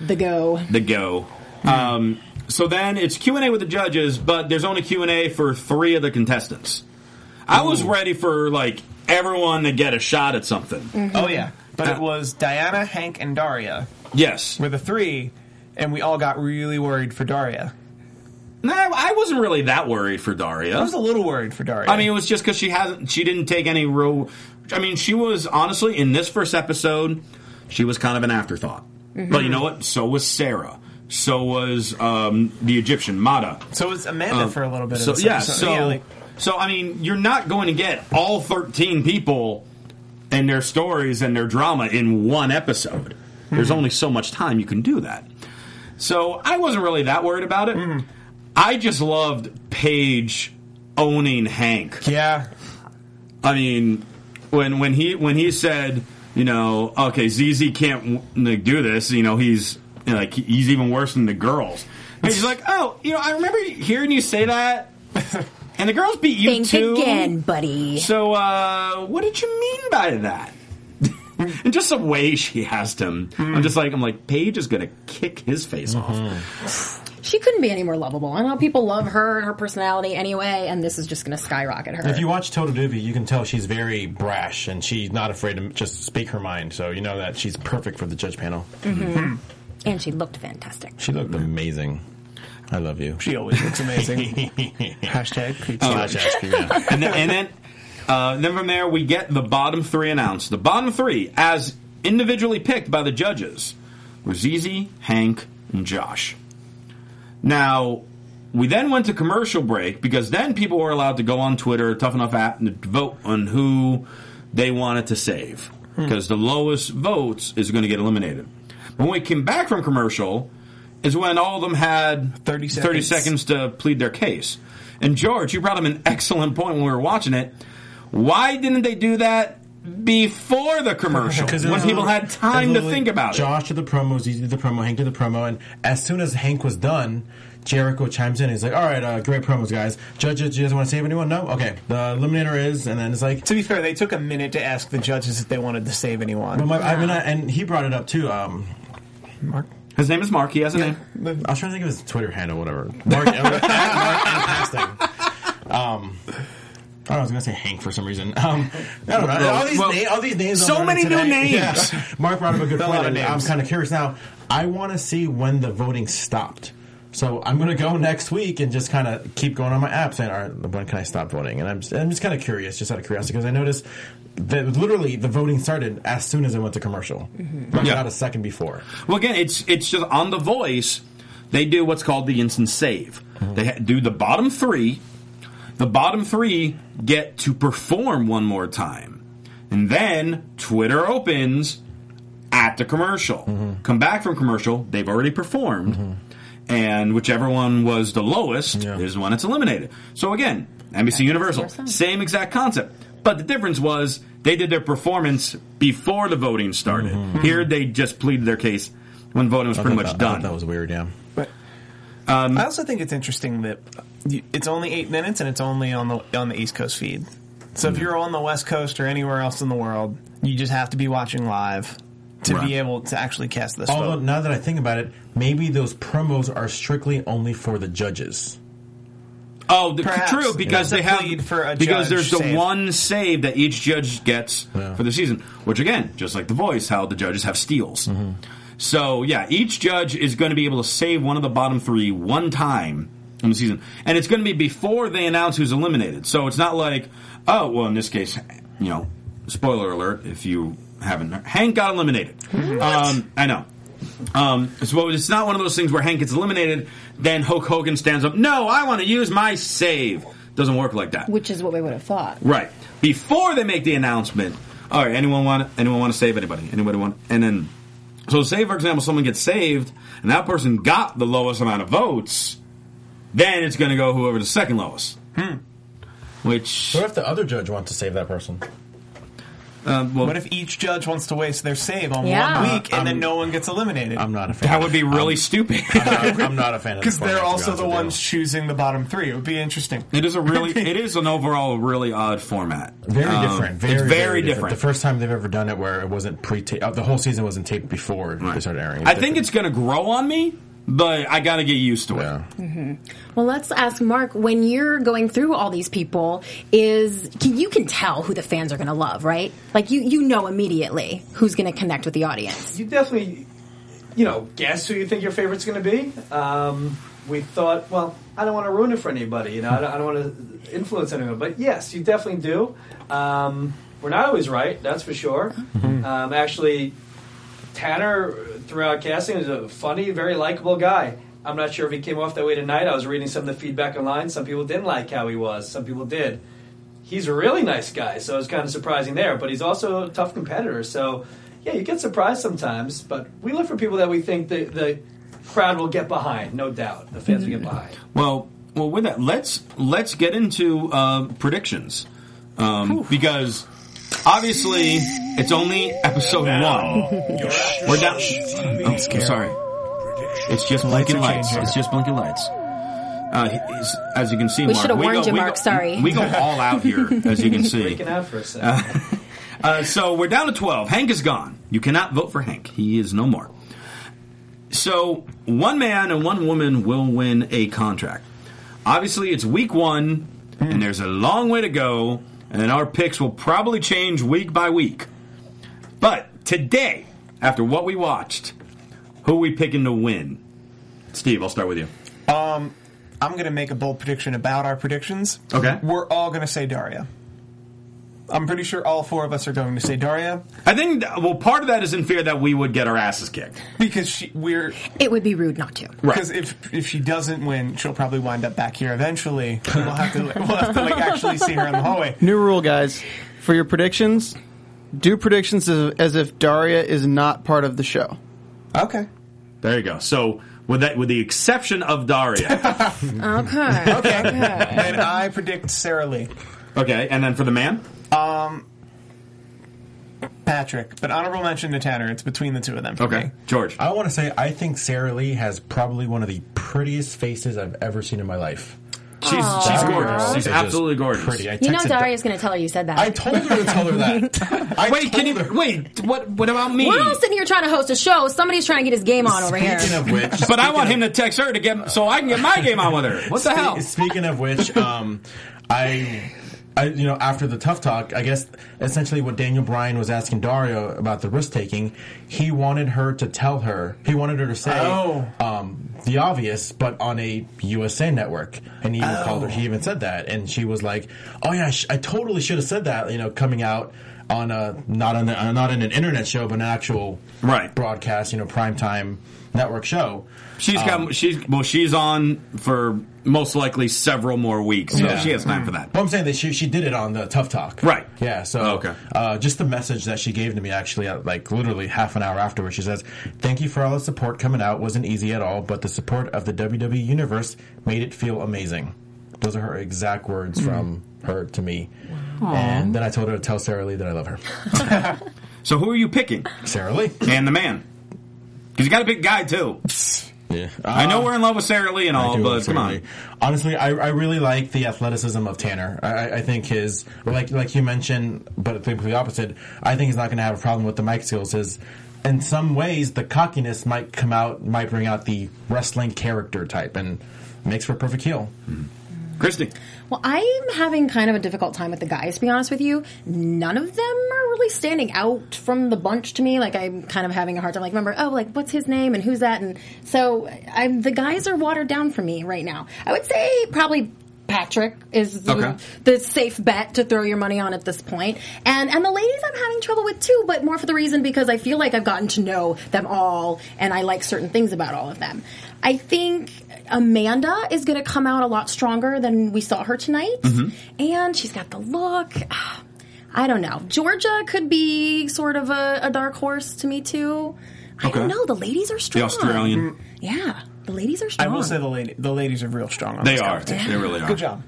the go. The go. Um, so then it's Q and A with the judges, but there's only Q and A for three of the contestants. I was ready for like everyone to get a shot at something. Oh yeah, but Uh, it was Diana, Hank, and Daria Yes. were the three, and we all got really worried for Daria. No, I wasn't really that worried for Daria. I was a little worried for Daria. I mean, it was just because she hasn't. She didn't take any real. I mean, she was honestly in this first episode. She was kind of an afterthought. But you know what? So was Sarah. So was um, the Egyptian Mada. so was Amanda um, for a little bit. So yeah. episode. So like, so I mean, you're not going to get all 13 people and their stories and their drama in one episode. There's hmm. only so much time you can do that. So I wasn't really that worried about it. Hmm. I just loved Paige owning Hank. yeah, I mean, when when he when he said, you know, okay, ZZ can't do this. You know, he's you know, like he's even worse than the girls. And he's like, oh, you know, I remember hearing you say that, *laughs* and the girls beat you Think too. again, buddy. So, uh, what did you mean by that? *laughs* and just the way she asked him, I'm just like, I'm like, Paige is gonna kick his face off. *sighs* She couldn't be any more lovable. I know people love her and her personality anyway, and this is just going to skyrocket her. If you watch Total Divas, you can tell she's very brash and she's not afraid to just speak her mind. So you know that she's perfect for the judge panel. And she looked fantastic. She looked amazing. I love you. she always looks amazing. *laughs* Hashtag pizza. Slash ask yeah. and then, and then, uh, then from there we get the bottom three announced. The bottom three, as individually picked by the judges, were ZZ, Hank, and Josh. Now, we then went to commercial break because then people were allowed to go on Twitter, Tough Enough app, and vote on who they wanted to save. Because the lowest votes is going to get eliminated. When we came back from commercial, is when all of them had 30 30 seconds. seconds to plead their case. And George, you brought up an excellent point when we were watching it. Why didn't they do that before the commercial? *laughs* Because it when people had time to think about it. Josh did the promo, ZZ did the promo, Hank did the promo, and as soon as Hank was done, Jericho chimes in. He's like, "All right, uh, great promos, guys. Judges, you guys want to save anyone? No, okay. The eliminator is, and then it's like, To be fair, they took a minute to ask the judges if they wanted to save anyone. but my, I mean, I, and he brought it up too. Um, Marc, His name is Marc. He has a name. I was trying to think of his Twitter handle, whatever. Marc, at *laughs* Marc and Casting. Um, I was gonna say Hank for some reason. Um, I don't know. All these well, names, all these names. so many learning new names. Yeah. Marc brought up a good A point. lot of and I'm kind of curious now. I want to see when the voting stopped. So I'm gonna go next week and just kind of keep going on my app saying, "All right, when can I stop voting?" And I'm just, I'm just kind of curious, just out of curiosity, because I noticed that literally the voting started as soon as it went to commercial, mm-hmm. not, Yeah. not a second before. Well, again, it's it's just on the voice. They do what's called the instant save. Mm-hmm. They ha- do the bottom three. The bottom three get to perform one more time, and then Twitter opens at the commercial. Mm-hmm. Come back from commercial. They've already performed, and whichever one was the lowest Yeah. is one that's eliminated. So again, NBC Universal, same exact concept. But the difference was they did their performance before the voting started. Mm-hmm. Here they just pleaded their case when voting was pretty much thought that- I thought done. That was weird. Yeah. but um, I also think it's interesting that it's only eight minutes and it's only on the on the East Coast feed. So if mm. you're on the West Coast or anywhere else in the world, you just have to be watching live to Right. be able to actually cast this Although vote. now that I think about it, maybe those promos are strictly only for the judges. Oh, the, Perhaps. true because That's they have plead for a because judge there's the save. one save that each judge gets Yeah. for the season. Which again, just like the voice, how the judges have steals. Mm-hmm. So yeah, each judge is going to be able to save one of the bottom three one time in the season, and it's going to be before they announce who's eliminated. So it's not like oh well, in this case, you know, spoiler alert if you haven't, Hank got eliminated. Um, I know. Um, so it's not one of those things where Hank gets eliminated, then Hulk Hogan stands up. No, I want to use my save. Doesn't work like that. Which is what we would have thought. Right before they make the announcement. All right, anyone want anyone want to save anybody? Anybody want? And then, so say for example, someone gets saved, and that person got the lowest amount of votes. Then it's going to go whoever the second lowest. Hmm. Which What if the other judge wants to save that person? Uh, well, What if each judge wants to waste their save on Yeah. one week and I'm- then no one gets eliminated? I'm not a fan. that would be really stupid. I'm not, I'm not a fan of Because the *laughs* they're to be also honest the with you. ones choosing the bottom three. It would be interesting. It is a really, *laughs* it is an overall really odd format. Very Um, different. Very, it's very, very different. The first time they've ever done it where it wasn't pre uh, the whole season wasn't taped before they started airing. I think it's going to grow on me, but I got to get used to it. yeah. Well, let's ask Marc. When you're going through all these people, is can, you can tell who the fans are going to love, right? Like you, you know immediately who's going to connect with the audience. you definitely, you know, guess who you think your favorite's going to be. Um, we thought, well, I don't want to ruin it for anybody. You know, I don't, I don't want to influence anyone. But yes, you definitely do. Um, we're not always right, that's for sure. Um, actually, Tanner throughout casting is a funny, very likable guy. I'm not sure if he came off that way tonight. I was reading some of the feedback online. Some people didn't like how he was. Some people did. He's a really nice guy, so it's kind of surprising there. But he's also a tough competitor. So yeah, you get surprised sometimes. But we look for people that we think the the crowd will get behind, no doubt. The fans will get behind. Well, well, with that, let's let's get into uh, predictions um, because obviously it's only episode one. We're down. Oh, I'm sorry. It's just blinking are lights. It's just blinking lights. Uh, he's- as you can see, We Marc, should have warned go, you, Marc, go- sorry. We go all out here, as you can *laughs* see. Freaking out for a second. *laughs* Uh, so we're down to 12. Hank is gone. You cannot vote for Hank. He is no more. So one man and one woman will win a contract. Obviously, it's week one, and there's a long way to go, and our picks will probably change week by week. But today, after what we watched, who are we picking to win? Steve, I'll start with you. Um, I'm going to make a bold prediction about our predictions. Okay. We're all going to say Daria. I'm pretty sure all four of us are going to say Daria I think, well, part of that is in fear that we would get our asses kicked. because she, we're It would be rude not to. Right. because if if she doesn't win, she'll probably wind up back here eventually. And we'll have to we'll have to like actually see her in the hallway. New rule, guys. For your predictions, do predictions as, as if Daria is not part of the show. Okay. There you go. So, with that, with the exception of Daria, *laughs* Okay. Okay. and I predict Sara Lee, okay, and then for the man, Patrick, but honorable mention to Tanner. It's between the two of them. For okay, me. George. I want to say I think Sara Lee has probably one of the prettiest faces I've ever seen in my life. She's she's gorgeous. She's absolutely gorgeous. Pretty. I You know texted- Daria's going to tell her you said that. I told her to tell her that. *laughs* I Wait, can you her. wait? What what about me? We're all sitting here trying to host a show. Somebody's trying to get his game on over here. Speaking of which, But I want him to text her to get so I can get my game on with her. What the Spe- hell? Speaking of which, um, I, I, you know, after the tough talk, I guess essentially what Daniel Bryan was asking Daria about the risk taking, he wanted her to tell her, he wanted her to say, Oh. um, the obvious, but on a USA network, and he even Oh. called her. He even said that, and she was like, "Oh yeah, I, sh- I totally should have said that." You know, coming out on a not on the, uh, not in an internet show, but an actual Right. broadcast, you know, primetime network show. She's got she's well she's on for most likely several more weeks, so Yeah. she has time for that. Well, I'm saying that she she did it on the Tough Talk, Right. Yeah. So Oh, okay. uh, just the message that she gave to me actually, uh, like literally half an hour afterwards, she says, "Thank you for all the support coming out. wasn't easy at all, but the support of the WWE universe made it feel amazing." Those are her exact words Hmm. from her to me. And then I told her to tell Sara Lee that I love her. *laughs* So who are you picking? Sara Lee. And the man, because you got to pick guy too. Yeah. I know we're in love with Sara Lee and all, but come on. Lee. Honestly, I, I really like the athleticism of Tanner. I, I- I think his, like like you mentioned, but the the opposite. I think he's not going to have a problem with the mic skills. His, in some ways, the cockiness might come out, might bring out the wrestling character type, and makes for a perfect heel. Mm-hmm. Christy. Well, I'm having kind of a difficult time with the guys, to be honest with you. None of them are really standing out from the bunch to me. Like, I'm kind of having a hard time. Like, remember, oh, like, what's his name and who's that? And so I'm, the guys are watered down for me right now. I would say probably Patrick is the, Okay. the safe bet to throw your money on at this point. And and the ladies I'm having trouble with too, but more for the reason because I feel like I've gotten to know them all and I like certain things about all of them. I think Amanda is going to come out a lot stronger than we saw her tonight. And she's got the look. *sighs* I don't know. Georgia could be sort of a, a dark horse to me too. I Okay. don't know. The ladies are The strong. Australian. Yeah. The ladies are strong. I will say the lady, the ladies are real strong on They are. competition. They really are. Good job.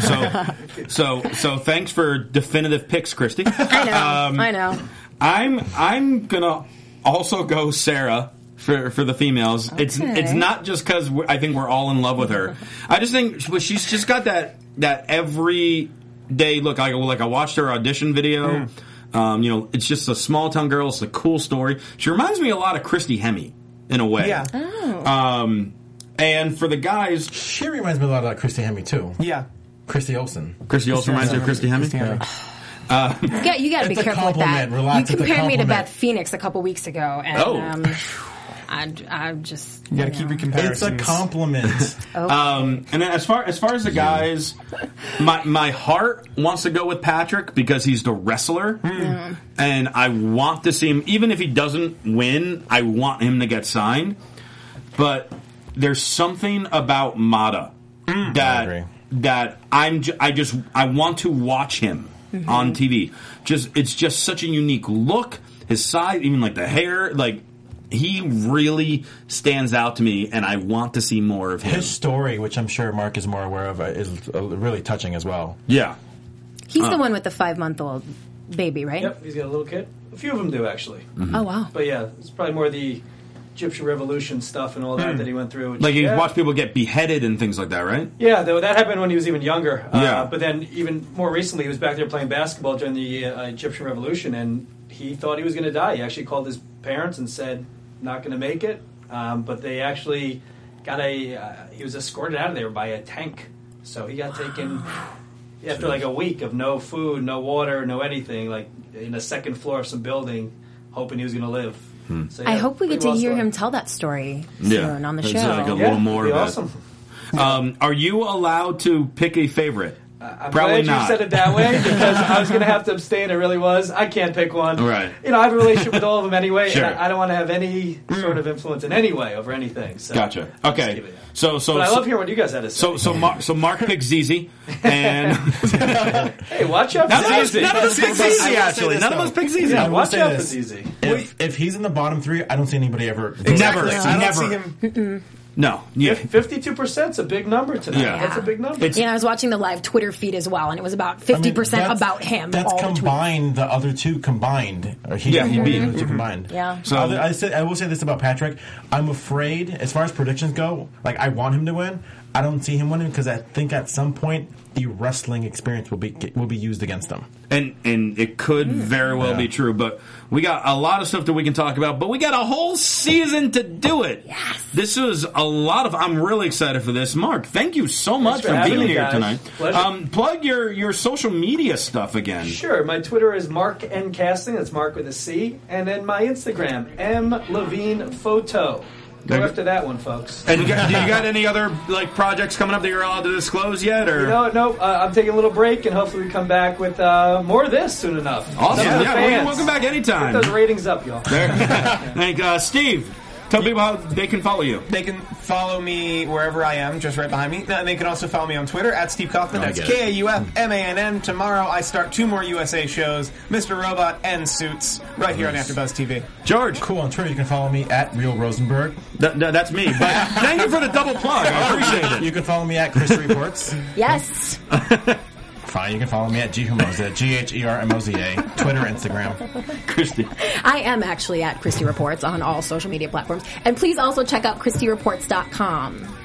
so, so, so thanks for definitive picks, Christy. I know. Um, I know. I'm I'm gonna also go Sarah for for the females. It's Okay. it's not just because I think we're all in love with her. I just think she- she's just got that that every day look. I like I watched her audition video. Um, you know, it's just a small town girl. It's a cool story. She reminds me a lot of Christy Hemme in a way. Yeah. Um, and for the guys, She reminds me a lot of like Christy Hemme too. Yeah. Christy Olson. Christy also reminds you of Christy Hemme. Yeah. Yeah, you got to be careful with that. Relax, you it's compared me to. Beth Phoenix a couple weeks ago, and Oh. um, I, I just You gotta know. keep your It's a comparisons. compliment. *laughs* Oh. Um, and then as far as far as the guys, my my heart wants to go with Patrick because he's the wrestler, hmm. and I want to see him. Even if he doesn't win, I want him to get signed. But there's something about Mada hmm. I that that I'm j- I just I want to watch him mm-hmm. on TV. Just it's just such a unique look. His size, even like the hair, like he really stands out to me, and I want to see more of him. His story, which I'm sure Marc is more aware of, uh, is uh, really touching as well. Yeah. He's the one with the five month old baby, right? Yep, he's got a little kid. A few of them do actually, Mm-hmm. Oh wow. but yeah, it's probably more the Egyptian Revolution stuff and all that that he went through. which- Like you yeah. watch people get beheaded and things like that, right? Yeah, though that happened when he was even younger. Yeah. Uh, but then even more recently, he was back there playing basketball during the uh, Egyptian Revolution, and he thought he was going to die. He actually called his parents and said, "Not going to make it." Um, but they actually got a. Uh, he was escorted out of there by a tank, so he got taken. After like a week of no food, no water, no anything, like in the second floor of some building, hoping he was going to live. So, I hope we get to hear story. him tell that story soon on the It's show. like a Yeah, little more be awesome. *laughs* Um, are you allowed to pick a favorite? I'm Probably glad not. you said it that way *laughs* because I was going to have to abstain. It really was. I can't pick one. Right. You know, I have a relationship with all of them anyway, Sure. and I, I don't want to have any mm. sort of influence in any way over anything. So Gotcha. Okay. just give it that. So so But I so, love hearing what you guys had to say. so so Marc so Marc *laughs* picks ZZ and *laughs* hey, watch out none of for us Zizi. none of us pick I will say ZZ actually. None of us pick ZZ. Yeah, watch say out for this. Zizi. If, if he's in the bottom three, I don't see anybody ever. Never. I don't Never. see him. No. Yeah. Fifty-two percent is a big number tonight. Yeah. That's a big number. It's- Yeah, I was watching the live Twitter feed as well, and it was about fifty percent that's- about him. That's all the combined. The other two combined. Or he, Yeah, he beat. the other two mm-hmm. combined. Yeah. So- So I, say, I will say this about Patrick. I'm afraid, as far as predictions go, like I want him to win. I don't see him winning because I think at some point the wrestling experience will be will be used against him. and and it could very well Yeah. be true. But we got a lot of stuff that we can talk about. But we got a whole season to do it. Yes. this is a lot of. I'm really excited for this. Marc, thank you so much for for, being here guys. tonight. Um, plug your your social media stuff again. Sure. My Twitter is Marc N Casting. That's Marc with a C. And then my Instagram, M Levine Photo. Go after that one, folks. And you got, do you *laughs* got any other like projects coming up that you're allowed to disclose yet? Or You know, no, uh, I'm taking a little break, and hopefully we come back with uh, more of this soon enough. awesome, Some of the yeah, well, welcome back anytime. Get those ratings up, y'all. There. *laughs* Thank uh, Steve. Tell people how they can follow you. They can follow me wherever I am, just right behind me. And they can also follow me on Twitter at Steve Kaufmann. That's get. K A U F M A N N. Tomorrow I start two more USA shows, Mr. Robot and Suits, right here on AfterBuzz TV. George, Cool. On Twitter, you can follow me at Real Rosenberg. Th- th- that's me. But *laughs* thank you for the double plug. I appreciate it. You can follow me at Chris Reports. Yes. *laughs* Fine. You can follow me at G Hermoza, *laughs* G H E R M O Z A, Twitter, Instagram. Christy. I am actually at Christy Reports on all social media platforms. And please also check out ChristyReports.com.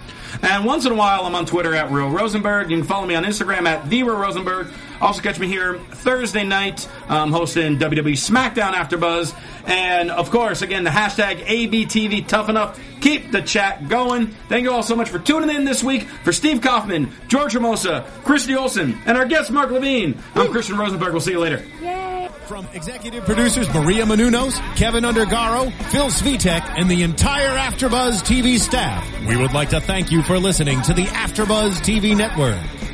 And once in a while, I'm on Twitter at Real Rosenberg. You can follow me on Instagram at The Real Rosenberg. Also, catch me here Thursday night, um, hosting WWE SmackDown After Buzz. And of course, again, the hashtag ABTV Tough Enough. Keep the chat going. Thank you all so much for tuning in this week. For Steve Kaufmann, George Hermoza, Christy Olson, and our guest Marc Levine, I'm Christian Rosenberg. We'll see you later. Yay. From executive producers Maria Menounos, Kevin Undergaro, Phil Svitek, and the entire AfterBuzz TV staff, we would like to thank you for listening to the AfterBuzz TV network.